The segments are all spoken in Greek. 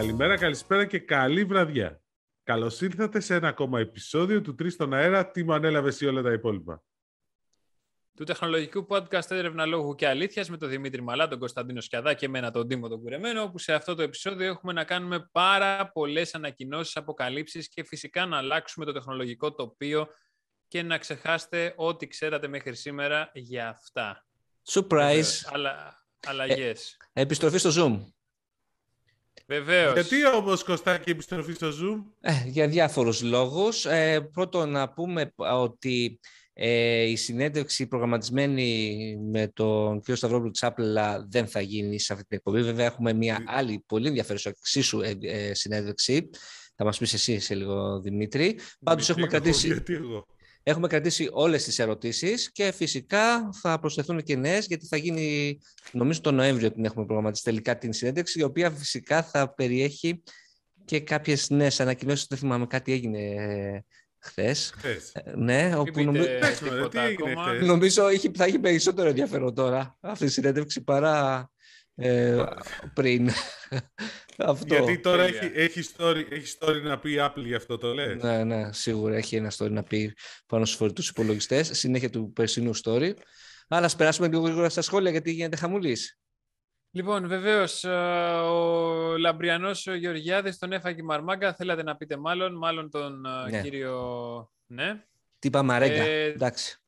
καλημέρα, καλησπέρα και καλή βραδιά. Καλώς ήρθατε σε ένα ακόμα επεισόδιο του 3 στον αέρα. Τι μου ανέλαβες εσύ όλα τα υπόλοιπα; Του τεχνολογικού podcast έρευνα λόγου και αλήθειας με τον Δημήτρη Μαλά, τον Κωνσταντίνο Σκιαδά και εμένα τον Τίμο τον Κουρεμένο, όπου σε αυτό το επεισόδιο έχουμε να κάνουμε πάρα πολλές ανακοινώσεις, αποκαλύψεις και φυσικά να αλλάξουμε το τεχνολογικό τοπίο και να ξεχάσετε ό,τι ξέρατε μέχρι σήμερα για αυτά. Surprise. Αλλά, αλλαγές. Ε, επιστροφή στο Zoom. Βεβαίως. Γιατί όμως Κωστάκη επιστροφή στο Zoom; Ε, για διάφορους λόγους. Ε, πρώτον να πούμε ότι ε, η συνέντευξη προγραμματισμένη με τον κ. Σταυρόπουλο Τσάπλα δεν θα γίνει σε αυτή την εκπομπή. Βέβαια έχουμε μια άλλη πολύ ενδιαφέρουσα εξίσου ε, ε, συνέντευξη. Θα μας πεις εσύ σε λίγο Δημήτρη. Πάντως έχουμε Γιατί εγώ, κρατήσει... Γιατί εγώ; Έχουμε κρατήσει όλες τις ερωτήσεις και φυσικά θα προσθεθούν και νέες γιατί θα γίνει νομίζω τον Νοέμβριο την έχουμε προγραμματίσει τελικά την συνέντευξη η οποία φυσικά θα περιέχει και κάποιες νέες ανακοινώσεις. Δεν θυμάμαι κάτι έγινε ε, χθες. Χθες. Ε, ναι, Μην όπου πείτε νομι... Εντάξει, μωρέ, τίποτα τι έγινε ακόμα. χθες; νομίζω έχει, θα έχει περισσότερο ενδιαφέρον τώρα αυτή η συνέντευξη παρά ε, πριν. Αυτό. Γιατί τώρα Τέλεια. έχει, έχει, story, έχει story να πει η Apple γι' αυτό το λες. Ναι, ναι, σίγουρα έχει ένα story να πει πάνω στους φορητούς υπολογιστές, συνέχεια του περσινού story. Αλλά ας περάσουμε λίγο γρήγορα στα σχόλια γιατί γίνεται χαμουλής. Λοιπόν, βεβαίως, ο Λαμπριανός ο Γεωργιάδης τον έφαγε η Μαρμάγκα. Θέλατε να πείτε μάλλον, μάλλον τον ε, Ναι. κύριο. Ναι. Τι είπα, Μαρέγκα. Ε, Εντάξει.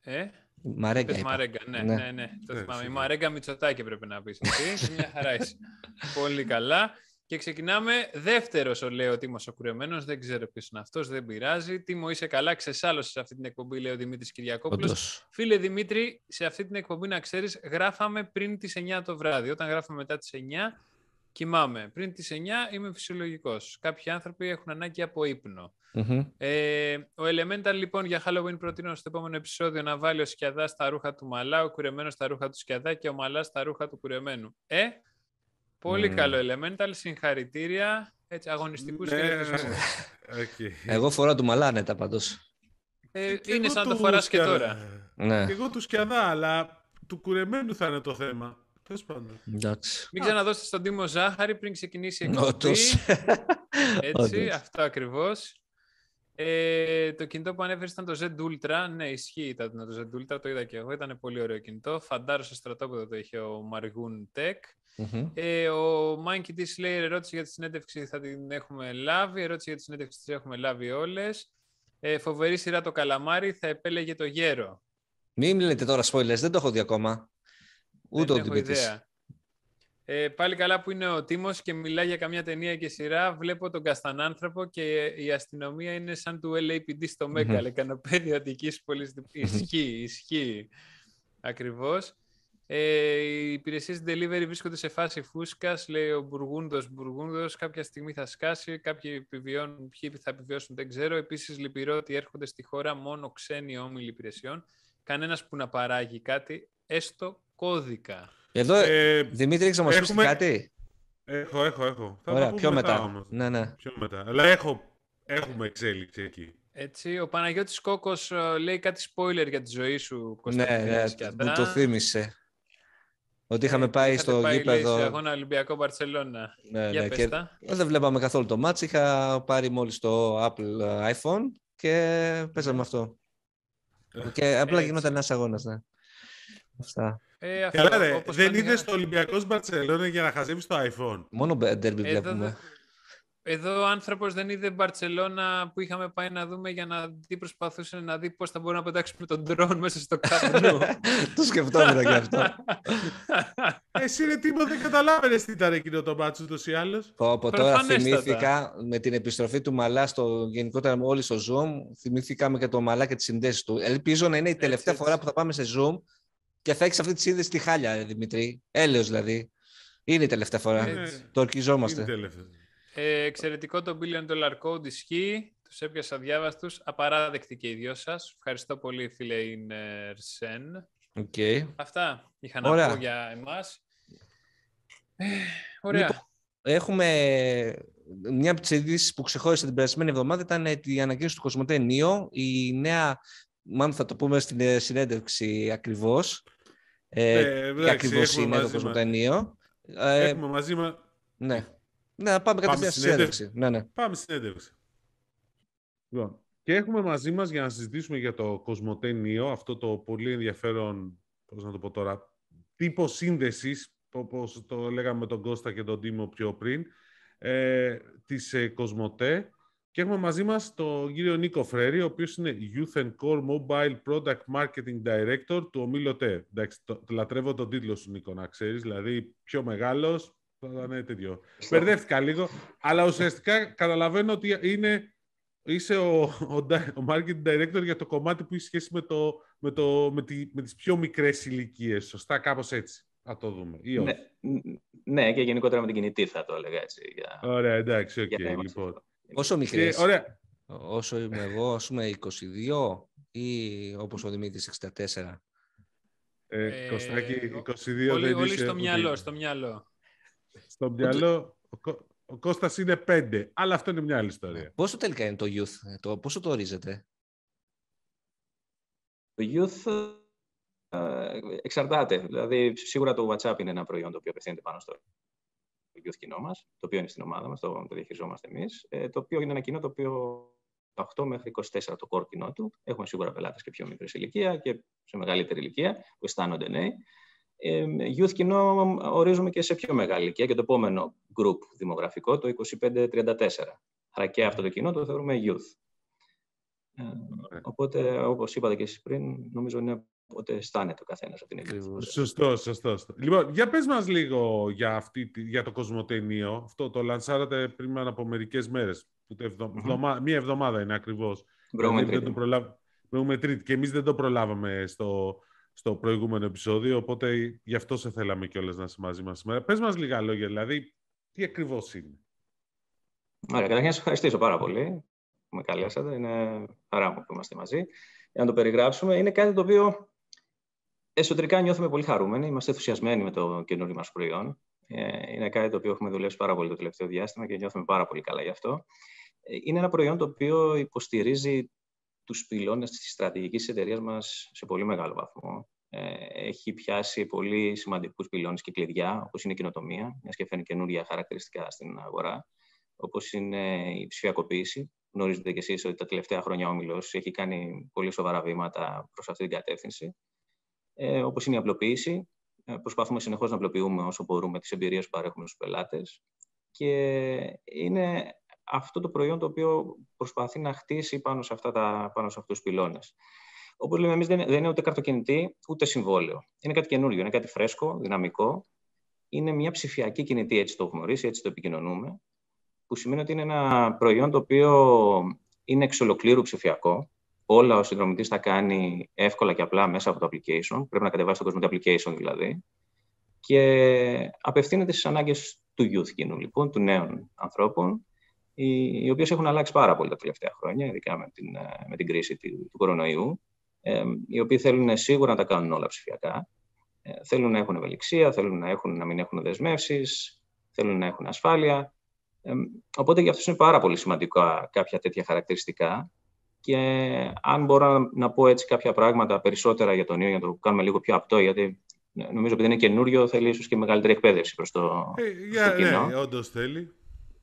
Ε, Μαρέγκα πες είπα. Μαρέγκα, ναι, Ναι. ναι, ναι, το Ναι, θυμάμαι. Η σίγουρα. Μαρέγκα Μητσοτάκη πρέπει να πεις εσύ. Μια χαρά είσαι. Πολύ καλά. Και ξεκινάμε. Δεύτερος ο λέει ο Τίμος ο Κουρεμένος. Δεν ξέρω ποιος είναι αυτός, δεν πειράζει. Τίμο, είσαι καλά. Ξεσάλωσες σε αυτή την εκπομπή, λέει ο Δημήτρης Κυριακόπουλο. Όντως. Φίλε Δημήτρη, σε αυτή την εκπομπή να ξέρεις, γράφαμε πριν τις 9 το βράδυ. Όταν γράφαμε μετά τις 9, κοιμάμαι. Πριν τις 9 είμαι φυσιολογικός. Κάποιοι άνθρωποι έχουν ανάγκη από ύπνο. Μμμ. Ε, ο Elemental λοιπόν για Halloween προτείνω στο επόμενο επεισόδιο να βάλει ο Σκιαδάς στα ρούχα του Μαλά, ο κουρεμένος στα ρούχα του Σκιαδά και ο Μαλάς στα ρούχα του κουρεμένου. Ε, πολύ Μμμ. καλό Elemental, συγχαρητήρια. Έτσι, αγωνιστικούς Ναι, χαιρετισμούς. οκ. Εγώ φοράω του Μαλάνετα πάντως. Ε, Και είναι εγώ σαν να το του φοράς και Σκιαδά. τώρα. Ναι, Και εγώ του Σκιαδά, αλλά του κουρεμένου θα είναι το θέμα. Τέλος πάντων. εντάξει. Μην ξαναδώσετε στον Τίμο ζάχαρη πριν ξεκινήσει η εκπομπή. Όντως. Έτσι, Όντως. αυτό ακριβώς. Ε, το κινητό που ανέφερες ήταν το Z Ultra. Ναι, ισχύει ήταν το Z Ultra, το είδα και εγώ. Ήταν πολύ ωραίο κινητό. Φαντάρο στο στρατόπεδο το είχε ο Margoon Tech. Μμμ. Ε, ο Monkey D Slayer ερώτηση για τη συνέντευξη θα την έχουμε λάβει. Ερώτηση για τη συνέντευξη τις έχουμε λάβει όλες. Ε, φοβερή σειρά το καλαμάρι θα επέλεγε το γέρο. Μην λέτε τώρα spoilers, δεν το έχω δει ακόμα. Ούτε ο Δεν έχω Δημήτρης. ιδέα. Ε, πάλι καλά που είναι ο Τίμος και μιλάει για καμιά ταινία και σειρά. Βλέπω τον Καστανάνθρωπο και η αστυνομία είναι σαν του LAPD στο Μέγκα. Μμμ. Λεκανοπέδιο Αττικής Πόλης. Ισχύει, ισχύει. Ακριβώς. Ε, οι υπηρεσίες delivery βρίσκονται σε φάση φούσκας, λέει ο Μπουργούντος. Μπουργούντος, κάποια στιγμή θα σκάσει. Κάποιοι επιβιώνουν, ποιοι θα επιβιώσουν δεν ξέρω. Επίσης, λυπηρό ότι έρχονται στη χώρα μόνο ξένοι όμιλοι υπηρεσιών. Κανένας που να παράγει κάτι, έστω κώδικα. Εδώ, Ε, Δημήτρη, έχεις να μας πεις έχουμε- κάτι; έχω, έχω, έχω. Θα Ωραία, τα πούμε πιο μετά. όμως. Ναι, ναι. Πιο μετά. Αλλά έχω, έχουμε εξέλιξη εκεί. Έτσι, ο Παναγιώτης Κόκος ε, λέει κάτι spoiler για τη ζωή σου, Ναι, Κωνσταντίνε ναι, Σκιαδά. μου το θύμισε. Ότι είχαμε Ε, πάει είχατε στο πάει, λέει, γήπεδο. σε αγώνα Ολυμπιακό Μπαρσελόνα. Ναι, Για ναι, πες και τα. δεν βλέπαμε καθόλου το match. Είχα πάρει μόλις το Apple ε, iPhone και παίζαμε αυτό. Και απλά Έτσι. γινόταν ένας αγώνας, ναι. Αυτά. Ε, αυτό, Καλά, ρε, όπως δεν κάνει- είδες το Ολυμπιακός Μπαρσελόνα για να χαζεύει το iPhone; Μόνο derby Εδώ, βλέπουμε. εδώ ο άνθρωπος δεν είδε Μπαρτσελώνα που είχαμε πάει να δούμε για να δει, προσπαθούσε να δει πώς θα μπορούμε να πετάξουμε τον drone μέσα στο καπνό. το σκεφτόμουν και αυτό. Εσύ ρε Τίμο δεν καταλάβαινες τι ήταν εκείνο το μάτσο ούτως ή άλλως. Από τώρα Προφανέστατα. θυμήθηκα με την επιστροφή του Μαλά στο γενικότερα όλοι στο Zoom, θυμήθηκαμε και το Μαλά και τις συνδέσεις του. Ελπίζω να είναι η τελευταία έτσι. φορά που θα πάμε σε Zoom και θα έχεις αυτή τη σύνδεση στη χάλια, ρε, Δημητρή. Έλεος δηλαδή. Είναι η τελευταία φορά. Έτσι. Είναι- Το Είναι ορκιζόμαστε. τελευταίο. Ε, εξαιρετικό το billion dollar code ισχύει. Τους έπιασα αδιάβαστους. Απαράδεκτη και οι δυο σας. Ευχαριστώ πολύ φίλε είναι Σεν. Οκ. Αυτά είχα να Ωραία. πω για εμάς. Ε, ωραία. Λοιπόν, Έχουμε μια από τις ειδήσεις που ξεχώρισε την περασμένη εβδομάδα ήταν η ανακοίνωση του COSMOTE Neo, η νέα, μάλλον θα το πούμε στην ε, συνέντευξη ακριβώς. Ε, Ε, τι εντάξει, ακριβώς έχουμε είναι το μαζί Κοσμοτέ μας- Neo. Ε, Έχουμε μαζί μας... ναι. Ναι, πάμε κατευθείαν στη συνέντευξη. Ναι, ναι. Πάμε στη συνέντευξη. Λοιπόν, και έχουμε μαζί μας για να συζητήσουμε για το Κοσμοτέ αυτό το πολύ ενδιαφέρον, πώς να το πω τώρα, τύπο σύνδεσης, όπως το λέγαμε με τον Κώστα και τον Τίμο πιο πριν, ε, της ε, Κοσμοτέ. Και έχουμε μαζί μας τον κύριο Νίκο Φρέρι, ο οποίος είναι Youth and Core Mobile Product Marketing Director του ομίλου ΤΕ. Εντάξει, το, λατρεύω τον τίτλο σου, Νίκο, να ξέρεις. Δηλαδή, πιο μεγάλος, θα ήταν τέτοιο. Μπερδεύτηκα λίγο, αλλά ουσιαστικά καταλαβαίνω ότι είναι, είσαι ο, ο, ο marketing director για το κομμάτι που έχει σχέση με, το, με, το, με, τη, με τις πιο μικρές ηλικίες. Σωστά, κάπως έτσι. Θα το δούμε. Ή ναι, ναι, και γενικότερα με την κινητή θα το έλεγα έτσι. Για... Ωραία, εντάξει, OK. Okay, λοιπόν. Πόσο μικρές; Και, ωραία. Όσο είμαι εγώ, ας πούμε 22 ή όπως ο Δημήτρης 64. Ε, ε, Κωστάκη, 22 όλοι, δεν όλοι στο μυαλό, στο μυαλό. Στο μυαλό, ο, ο Κώστας είναι 5, αλλά αυτό είναι μια άλλη ιστορία. Πόσο τελικά είναι το youth, το, πόσο το ορίζετε; Το youth ε, εξαρτάται. Δηλαδή, σίγουρα το WhatsApp είναι ένα προϊόν το οποίο απευθύνεται πάνω στο youth κοινό μας, το οποίο είναι στην ομάδα μας, το, το διαχειριζόμαστε εμείς. Ε, το οποίο είναι ένα κοινό το οποίο 8 μέχρι 24 το core κοινό του. Έχουμε σίγουρα πελάτες και πιο μικρής ηλικία και σε μεγαλύτερη ηλικία που αισθάνονται νέοι. Ε, youth κοινό ορίζουμε και σε πιο μεγάλη ηλικία και το επόμενο group δημογραφικό, το 25-34. Άρα και αυτό το κοινό το θεωρούμε youth. Ε, οπότε, όπως είπατε και εσείς πριν, νομίζω είναι Οπότε αισθάνεται ο καθένας από την Ελλάδα. Σωστό, σωστό, σωστό. Λοιπόν, για πες μας λίγο για, αυτή, για το κοσμοτενίο. Αυτό το λανσάρατε πριν από μερικές μέρες. Μία εβδομάδα είναι ακριβώς. Προηγούμε τρίτη. Και εμείς δεν το προλάβαμε στο, στο προηγούμενο επεισόδιο, οπότε γι' αυτό σε θέλαμε κιόλας να είσαι μαζί μας σήμερα. Πες μας λίγα λόγια, δηλαδή, τι ακριβώς είναι. Ωραία, καταρχήν να σας ευχαριστήσω πάρα πολύ που με καλέσατε. Είναι χαρά μου που είμαστε μαζί. Για να το περιγράψουμε, είναι κάτι το οποίο εσωτερικά νιώθουμε πολύ χαρούμενοι, είμαστε ενθουσιασμένοι με το καινούριο μας προϊόν. Ε, είναι κάτι το οποίο έχουμε δουλέψει πάρα πολύ το τελευταίο διάστημα και νιώθουμε πάρα πολύ καλά γι' αυτό. Ε, είναι ένα προϊόν το οποίο υποστηρίζει τους πυλώνες της στρατηγικής εταιρείας μας σε πολύ μεγάλο βαθμό. Ε, έχει πιάσει πολύ σημαντικούς πυλώνες και κλειδιά, όπως είναι η κοινοτομία, μιας και φέρνει καινούργια χαρακτηριστικά στην αγορά, όπως είναι η ψηφιακοποίηση. Γνωρίζετε κι εσείς ότι τα τελευταία χρόνια ο Όμιλος έχει κάνει πολύ σοβαρά βήματα προς αυτή την κατεύθυνση ε, όπως είναι η απλοποίηση. Ε, προσπαθούμε συνεχώς να απλοποιούμε όσο μπορούμε τις εμπειρίες που παρέχουμε στους πελάτες και είναι αυτό το προϊόν το οποίο προσπαθεί να χτίσει πάνω σε, αυτά τα, πάνω σε αυτούς τους πυλώνες. Όπως λέμε εμείς, δεν, είναι ούτε καρτοκινητή ούτε συμβόλαιο. Είναι κάτι καινούριο, είναι κάτι φρέσκο, δυναμικό. Είναι μια ψηφιακή κινητή, έτσι το έχουμε ορίσει, έτσι το επικοινωνούμε. Που σημαίνει ότι είναι ένα προϊόν το οποίο είναι εξ ολοκλήρου ψηφιακό όλα ο συνδρομητής θα κάνει εύκολα και απλά μέσα από το application. Πρέπει να κατεβάσει το κόσμο application δηλαδή. Και απευθύνεται στις ανάγκες του youth κοινού, λοιπόν, του νέων ανθρώπων, οι, οι οποίες έχουν αλλάξει πάρα πολύ τα τελευταία χρόνια, ειδικά με την, με την κρίση του, του κορονοϊού. Ε, οι οποίοι θέλουν σίγουρα να τα κάνουν όλα ψηφιακά. Ε, θέλουν να έχουν ευελιξία, θέλουν να, έχουν, να μην έχουν δεσμεύσεις, θέλουν να έχουν ασφάλεια. Ε, οπότε για αυτούς είναι πάρα πολύ σημαντικά κάποια τέτοια χαρακτηριστικά και αν μπορώ να πω έτσι κάποια πράγματα περισσότερα για τον ιό, για να το κάνουμε λίγο πιο απτό, γιατί νομίζω ότι είναι καινούριο, θέλει ίσως και μεγαλύτερη εκπαίδευση προς το, ε, για, κοινό. Ναι, όντως θέλει.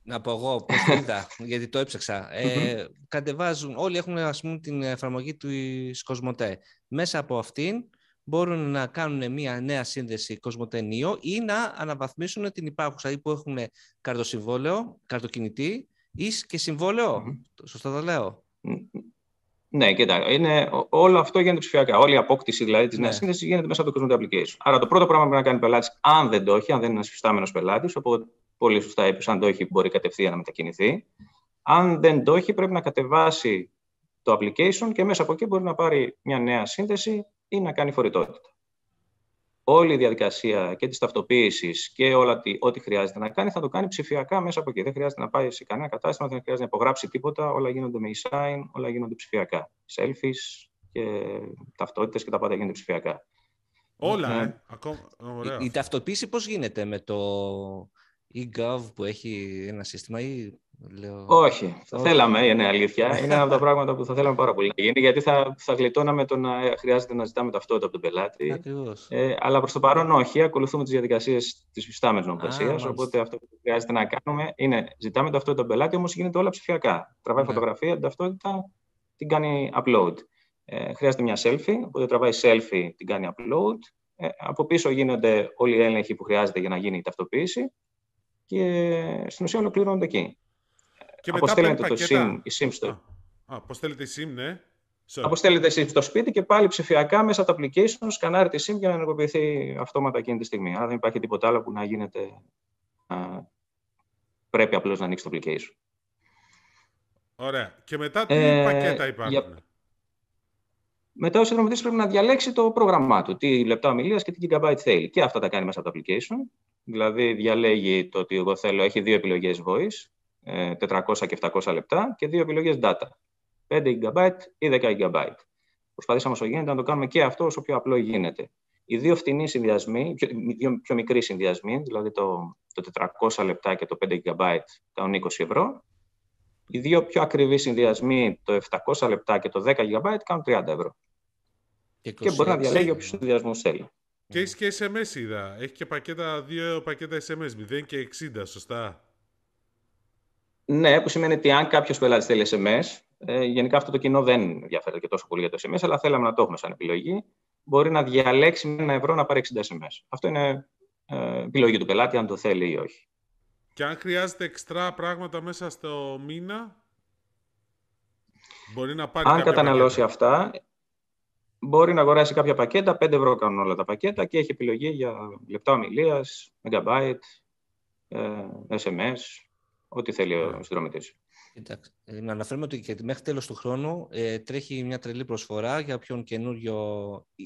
Να πω εγώ πώς είδα, γιατί το έψαξα. Ε, κατεβάζουν, όλοι έχουν ας πούμε, την εφαρμογή του Κοσμοτέ. Μέσα από αυτήν μπορούν να κάνουν μια νέα σύνδεση Κοσμοτέ ή να αναβαθμίσουν την υπάρχουσα που έχουν καρτοσυμβόλαιο, καρτοκινητή ή και συμβόλαιο. Σωστά το λέω. Ναι, κοιτάξτε, είναι, όλο αυτό γίνεται ψηφιακά. Όλη η απόκτηση δηλαδή, της ναι. νέας σύνδεση γίνεται μέσα από το Cosmote Application. Άρα το πρώτο πράγμα που πρέπει να κάνει ο πελάτης, αν δεν το έχει, αν δεν είναι ένας φυστάμενο πελάτης, οπότε πολύ σωστά είπες, αν το έχει, μπορεί κατευθείαν να μετακινηθεί. Αν δεν το έχει, πρέπει να κατεβάσει το application και μέσα από εκεί μπορεί να πάρει μια νέα σύνδεση ή να κάνει φορητότητα όλη η διαδικασία και της ταυτοποίησης και όλα τι, ό,τι χρειάζεται να κάνει θα το κάνει ψηφιακά μέσα από εκεί. Δεν χρειάζεται να πάει σε κανένα κατάστημα, δεν χρειάζεται να υπογράψει τίποτα. Όλα γίνονται με e-sign, όλα γίνονται ψηφιακά. Selfies και ταυτότητες και τα πάντα γίνονται ψηφιακά. Όλα, ε. ε. Ακόμα... Η, η, ταυτοποίηση πώς γίνεται με το... ή Gov που έχει ένα σύστημα ή Λέω... Όχι, θα θέλαμε, είναι αλήθεια. Είναι ένα από τα πράγματα που θα θέλαμε πάρα πολύ να γίνει, γιατί θα, θα γλιτώναμε το να χρειάζεται να ζητάμε ταυτότητα από τον πελάτη. Ε, αλλά προς το παρόν όχι, ακολουθούμε τις διαδικασίες της φυστάμενης νομοθεσία. Οπότε αυτό που χρειάζεται να κάνουμε είναι ζητάμε ταυτότητα από τον πελάτη, όμως γίνεται όλα ψηφιακά. Τραβάει ναι. φωτογραφία, την ταυτότητα την κάνει upload. Ε, χρειάζεται μια selfie, οπότε τραβάει selfie, την κάνει upload. Ε, από πίσω γίνονται όλοι οι έλεγχοι που χρειάζεται για να γίνει η ταυτοποίηση και στην ουσία ολοκληρώνονται εκεί. Και Αποστέλλεται το SIM, η SIM στο... Α, αποστέλλεται η SIM, ναι. Αποστέλλεται η SIM στο σπίτι και πάλι ψηφιακά μέσα από το application σκανάρει τη SIM για να ενεργοποιηθεί αυτόματα εκείνη τη στιγμή. Άρα δεν υπάρχει τίποτα άλλο που να γίνεται. Α, πρέπει απλώς να ανοίξει το application. Ωραία. Και μετά τι ε, πακέτα υπάρχουν; Για... Μετά ο συνδρομητής πρέπει να διαλέξει το πρόγραμμά του, τι λεπτά ομιλίας και τι gigabyte θέλει. Και αυτά τα κάνει μέσα από το application. Δηλαδή διαλέγει το ότι εγώ θέλω, έχει δύο επιλογές voice, 400 ε, και 700 λεπτά και δύο επιλογές data, 5 GB ή 10 GB. Προσπαθήσαμε όσο γίνεται να το κάνουμε και αυτό όσο πιο απλό γίνεται. Οι δύο φτηνοί συνδυασμοί, πιο, δύο πιο μικροί συνδυασμοί, δηλαδή το, το 400 λεπτά και το 5 GB, κάνουν 20 ευρώ. Οι δύο πιο ακριβοί συνδυασμοί, το 700 λεπτά και το 10 GB, κάνουν 30 ευρώ. Και, και μπορεί να διαλέγει όποιου συνδυασμού θέλει. Και έχει και SMS είδα. Έχει και πακέτα, δύο πακέτα SMS, 0 και 60, σωστά. Ναι, που σημαίνει ότι αν κάποιος πελάτης θέλει SMS, ε, γενικά αυτό το κοινό δεν ενδιαφέρεται και τόσο πολύ για το SMS, αλλά θέλαμε να το έχουμε σαν επιλογή. Μπορεί να διαλέξει με ένα ευρώ να πάρει 60 SMS. Αυτό είναι ε, επιλογή του πελάτη, αν το θέλει ή όχι. Και αν χρειάζεται εξτρά πράγματα μέσα στο μήνα, μπορεί να πάρει. Αν καταναλώσει αυτά, μπορεί να αγοράσει κάποια πακέτα. 5 ευρώ κάνουν όλα τα πακέτα και έχει επιλογή για λεπτά ομιλίας, megabyte, ε, SMS, ό,τι θέλει ο συνδρομητής. Εντάξει. Ε, να αναφέρουμε ότι και μέχρι τέλος του χρόνου ε, τρέχει μια τρελή προσφορά για όποιον καινούριο,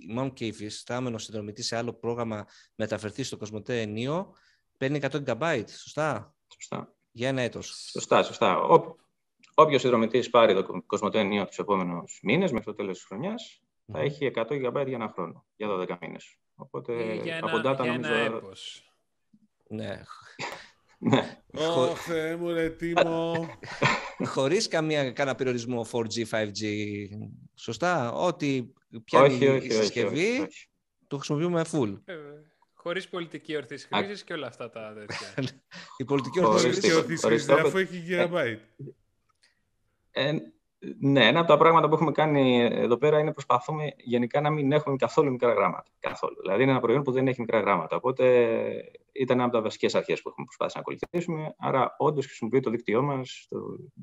μάλλον και υφιστάμενο συνδρομητής σε άλλο πρόγραμμα μεταφερθεί στο Κοσμοτέ Ενίο, παίρνει 100 GB. Σωστά; Σωστά. Για ένα έτος. Σωστά, σωστά. Όποιος συνδρομητής πάρει το Κοσμοτέ Ενίο τους επόμενους μήνες, μέχρι το τέλος της χρονιάς, θα έχει 100 GB για ένα χρόνο, για 12 μήνες. Οπότε για ένα, από data για νομίζω. Ένα ναι. Ναι. Ω, Θεέ μου, ρε Τίμο. Χωρίς καμία, κανένα περιορισμό 4G, 5G. Σωστά; Ό,τι πιάνει όχι, όχι, η συσκευή, το χρησιμοποιούμε full. Ε, χωρίς πολιτική ορθή χρήσης και όλα αυτά τα τέτοια. η πολιτική ορθή χρήσης, αφού έχει gigabyte. Ε, ναι, ένα από τα πράγματα που έχουμε κάνει εδώ πέρα είναι προσπαθούμε γενικά να μην έχουμε καθόλου μικρά γράμματα. Καθόλου. Δηλαδή είναι ένα προϊόν που δεν έχει μικρά γράμματα. Οπότε ήταν ένα από τα βασικές αρχές που έχουμε προσπαθήσει να ακολουθήσουμε. Άρα, όντως χρησιμοποιεί το δίκτυό μας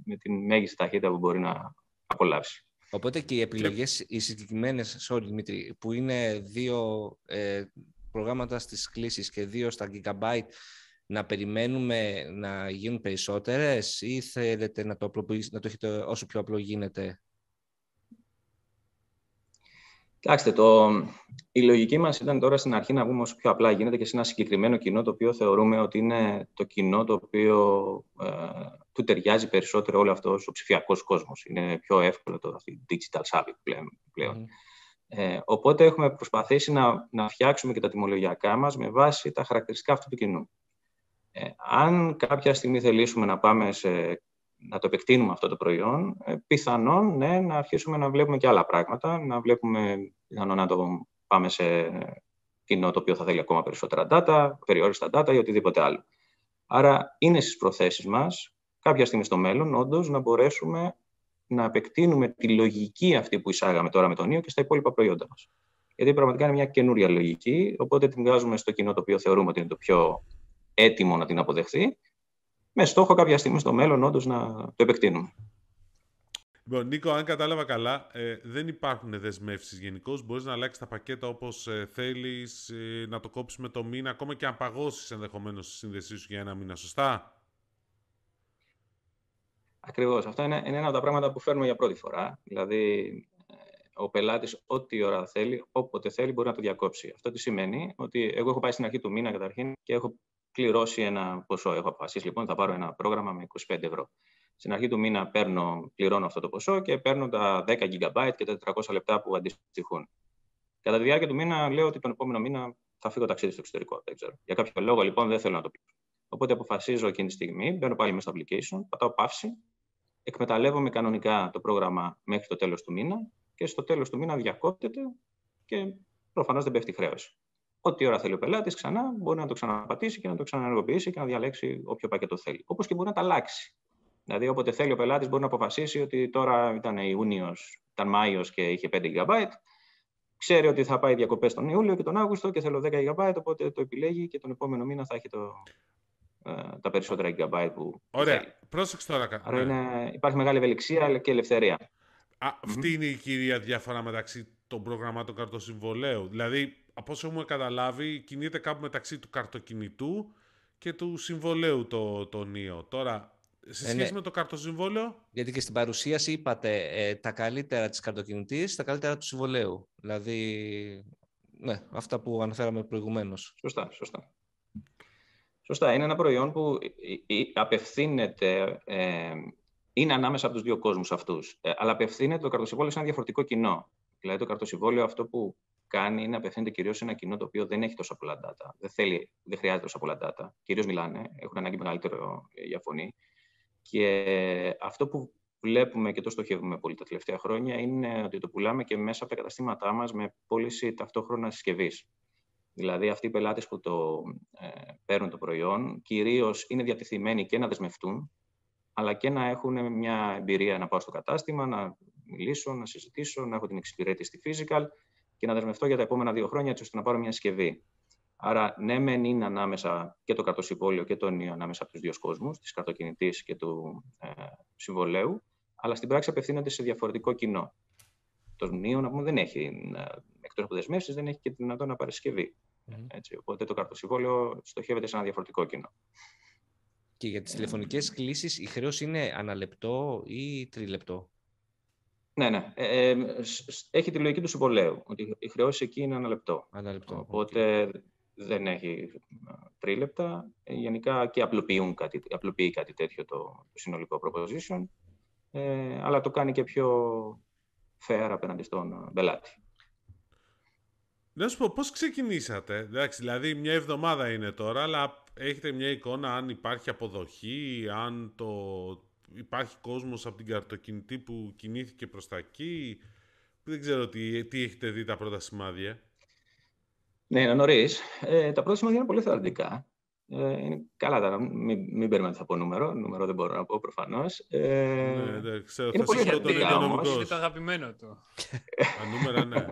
με την μέγιστη ταχύτητα που μπορεί να απολαύσει. Οπότε και οι επιλογές, οι συγκεκριμένες, sorry Δημήτρη, που είναι δύο ε, προγράμματα στις κλήσεις και δύο στα gigabyte, να περιμένουμε να γίνουν περισσότερες ή θέλετε να το, να το έχετε όσο πιο απλό γίνεται; Κοιτάξτε, το... η λογική μας ήταν τώρα στην αρχή να βγούμε όσο πιο απλά γίνεται και σε ένα συγκεκριμένο κοινό το οποίο θεωρούμε ότι είναι το κοινό το οποίο ε, του ταιριάζει περισσότερο όλο αυτός ο ψηφιακός κόσμος. Είναι πιο εύκολο το digital savvy πλέον. Ε, οπότε έχουμε προσπαθήσει να, να φτιάξουμε και τα τιμολογιακά μας με βάση τα χαρακτηριστικά αυτού του κοινού. Ε, αν κάποια στιγμή θελήσουμε να πάμε σε, να το επεκτείνουμε αυτό το προϊόν, ε, πιθανόν ναι, να αρχίσουμε να βλέπουμε και άλλα πράγματα, να βλέπουμε πιθανόν να το πάμε σε κοινό το οποίο θα θέλει ακόμα περισσότερα data, περιόριστα data ή οτιδήποτε άλλο. Άρα είναι στις προθέσεις μας κάποια στιγμή στο μέλλον όντως να μπορέσουμε να επεκτείνουμε τη λογική αυτή που εισάγαμε τώρα με τον ΙΟ και στα υπόλοιπα προϊόντα μας. Γιατί πραγματικά είναι μια καινούρια λογική, οπότε την βγάζουμε στο κοινό το οποίο θεωρούμε ότι είναι το πιο έτοιμο να την αποδεχθεί, με στόχο κάποια στιγμή στο μέλλον όντως να το επεκτείνουμε. Λοιπόν, Νίκο, αν κατάλαβα καλά, ε, δεν υπάρχουν δεσμεύσεις γενικώς. Μπορείς να αλλάξεις τα πακέτα όπως ε, θέλεις, ε, να το κόψεις με το μήνα, ακόμα και αν παγώσεις ενδεχομένως τη σύνδεσή σου για ένα μήνα. Σωστά; Ακριβώς. Αυτό είναι, είναι ένα από τα πράγματα που φέρνουμε για πρώτη φορά. Δηλαδή, ε, ο πελάτης, ό,τι ώρα θέλει, όποτε θέλει, μπορεί να το διακόψει. Αυτό τι σημαίνει ότι εγώ έχω πάει στην αρχή του μήνα καταρχήν και έχω κληρώσει ένα ποσό. Έχω αποφασίσει λοιπόν θα πάρω ένα πρόγραμμα με 25 ευρώ. Στην αρχή του μήνα παίρνω, πληρώνω αυτό το ποσό και παίρνω τα 10 GB και τα 400 λεπτά που αντιστοιχούν. Κατά τη διάρκεια του μήνα λέω ότι τον επόμενο μήνα θα φύγω ταξίδι στο εξωτερικό. Δεν ξέρω. Για κάποιο λόγο λοιπόν δεν θέλω να το πληρώσω. Οπότε αποφασίζω εκείνη τη στιγμή, μπαίνω πάλι μέσα στο application, πατάω παύση, εκμεταλλεύομαι κανονικά το πρόγραμμα μέχρι το τέλος του μήνα και στο τέλος του μήνα διακόπτεται και προφανώς δεν πέφτει χρέωση. Ό,τι ώρα θέλει ο πελάτης, ξανά μπορεί να το ξαναπατήσει και να το ξαναενεργοποιήσει και να διαλέξει όποιο πακέτο θέλει. Όπως και μπορεί να τα αλλάξει. Δηλαδή, όποτε θέλει ο πελάτης, μπορεί να αποφασίσει ότι τώρα ήταν Ιούνιος, ήταν Μάιος και είχε 5 GB. Ξέρει ότι θα πάει διακοπές τον Ιούλιο και τον Αύγουστο και θέλω 10 GB, οπότε το επιλέγει και τον επόμενο μήνα θα έχει το, ε, τα περισσότερα GB που. Ωραία. Θέλει. Πρόσεξε τώρα. Άρα είναι, υπάρχει μεγάλη ευελιξία και ελευθερία. Α, αυτή είναι η κυρία διαφορά μεταξύ των προγραμμάτων καρτοσυμβολέου. Δηλαδή, από όσο έχουμε καταλάβει, κινείται κάπου μεταξύ του καρτοκινητού και του συμβολέου το, το ΝΙΟ. Τώρα, σε ε, σχέση ναι. με το καρτοσυμβόλαιο... Γιατί και στην παρουσίαση είπατε ε, τα καλύτερα της καρτοκινητής, τα καλύτερα του συμβολέου. Δηλαδή, ναι, αυτά που αναφέραμε προηγουμένως. Σωστά, σωστά. Σωστά, είναι ένα προϊόν που απευθύνεται, ε, είναι ανάμεσα από τους δύο κόσμους αυτούς, ε, αλλά απευθύνεται το καρτοσυμβόλαιο σε ένα διαφορετικό κοινό. Δηλαδή το καρτοσυμβόλαιο αυτό που κάνει είναι απευθύνεται κυρίως σε ένα κοινό το οποίο δεν έχει τόσα πολλά data. Δεν, θέλει, δεν χρειάζεται τόσα πολλά data. Κυρίως μιλάνε, έχουν ανάγκη μεγαλύτερο για φωνή. Και αυτό που βλέπουμε και το στοχεύουμε πολύ τα τελευταία χρόνια είναι ότι το πουλάμε και μέσα από τα καταστήματά μας με πώληση ταυτόχρονα συσκευής. Δηλαδή, αυτοί οι πελάτες που το ε, παίρνουν το προϊόν κυρίως είναι διατεθειμένοι και να δεσμευτούν, αλλά και να έχουν μια εμπειρία να πάω στο κατάστημα, να μιλήσω, να συζητήσω, να έχω την εξυπηρέτηση στη physical και να δεσμευτώ για τα επόμενα δύο χρόνια έτσι ώστε να πάρω μια συσκευή. Άρα, ναι, μεν είναι ανάμεσα και το καρτοσυμβόλιο και το ενίο ανάμεσα από τους δύο κόσμους, της καρτοκινητή και του ε, συμβολέου, αλλά στην πράξη απευθύνονται σε διαφορετικό κοινό. Το νίο, να πούμε, δεν έχει, ε, εκτός από δεσμεύσεις, δεν έχει και τη δυνατότητα να πάρει συσκευή. Έτσι, οπότε το καρτοσυμβόλιο στοχεύεται σε ένα διαφορετικό κοινό. Και για τις τηλεφωνικές κλήσεις η χρέωση είναι αναλεπτό ή τριλεπτό; Ναι, ναι. Ε, ε έχει τη λογική του συμβολέου, ότι η χρεώση εκεί είναι ένα λεπτό. Ένα λεπτό. Οπότε δεν έχει τρίλεπτα. Ε, γενικά και απλοποιούν κάτι, απλοποιεί κάτι τέτοιο το, το συνολικό proposition, ε, αλλά το κάνει και πιο fair απέναντι στον πελάτη. Να σου πω, πώς ξεκινήσατε; Εντάξει, δηλαδή μια εβδομάδα είναι τώρα, αλλά έχετε μια εικόνα αν υπάρχει αποδοχή, αν το, υπάρχει κόσμος από την καρτοκινητή που κινήθηκε προς τα εκεί. Δεν ξέρω τι, τι έχετε δει τα πρώτα σημάδια. Ναι, είναι νωρίς. Ε, τα πρώτα σημάδια είναι πολύ θετικά. Ε, είναι καλά τώρα, μην, μην περιμένετε θα πω νούμερο. Νούμερο δεν μπορώ να πω προφανώς. Ε, ναι, ναι, ξέρω, είναι πολύ θετικά όμως. Είναι το αγαπημένο του. Τα νούμερα, ναι.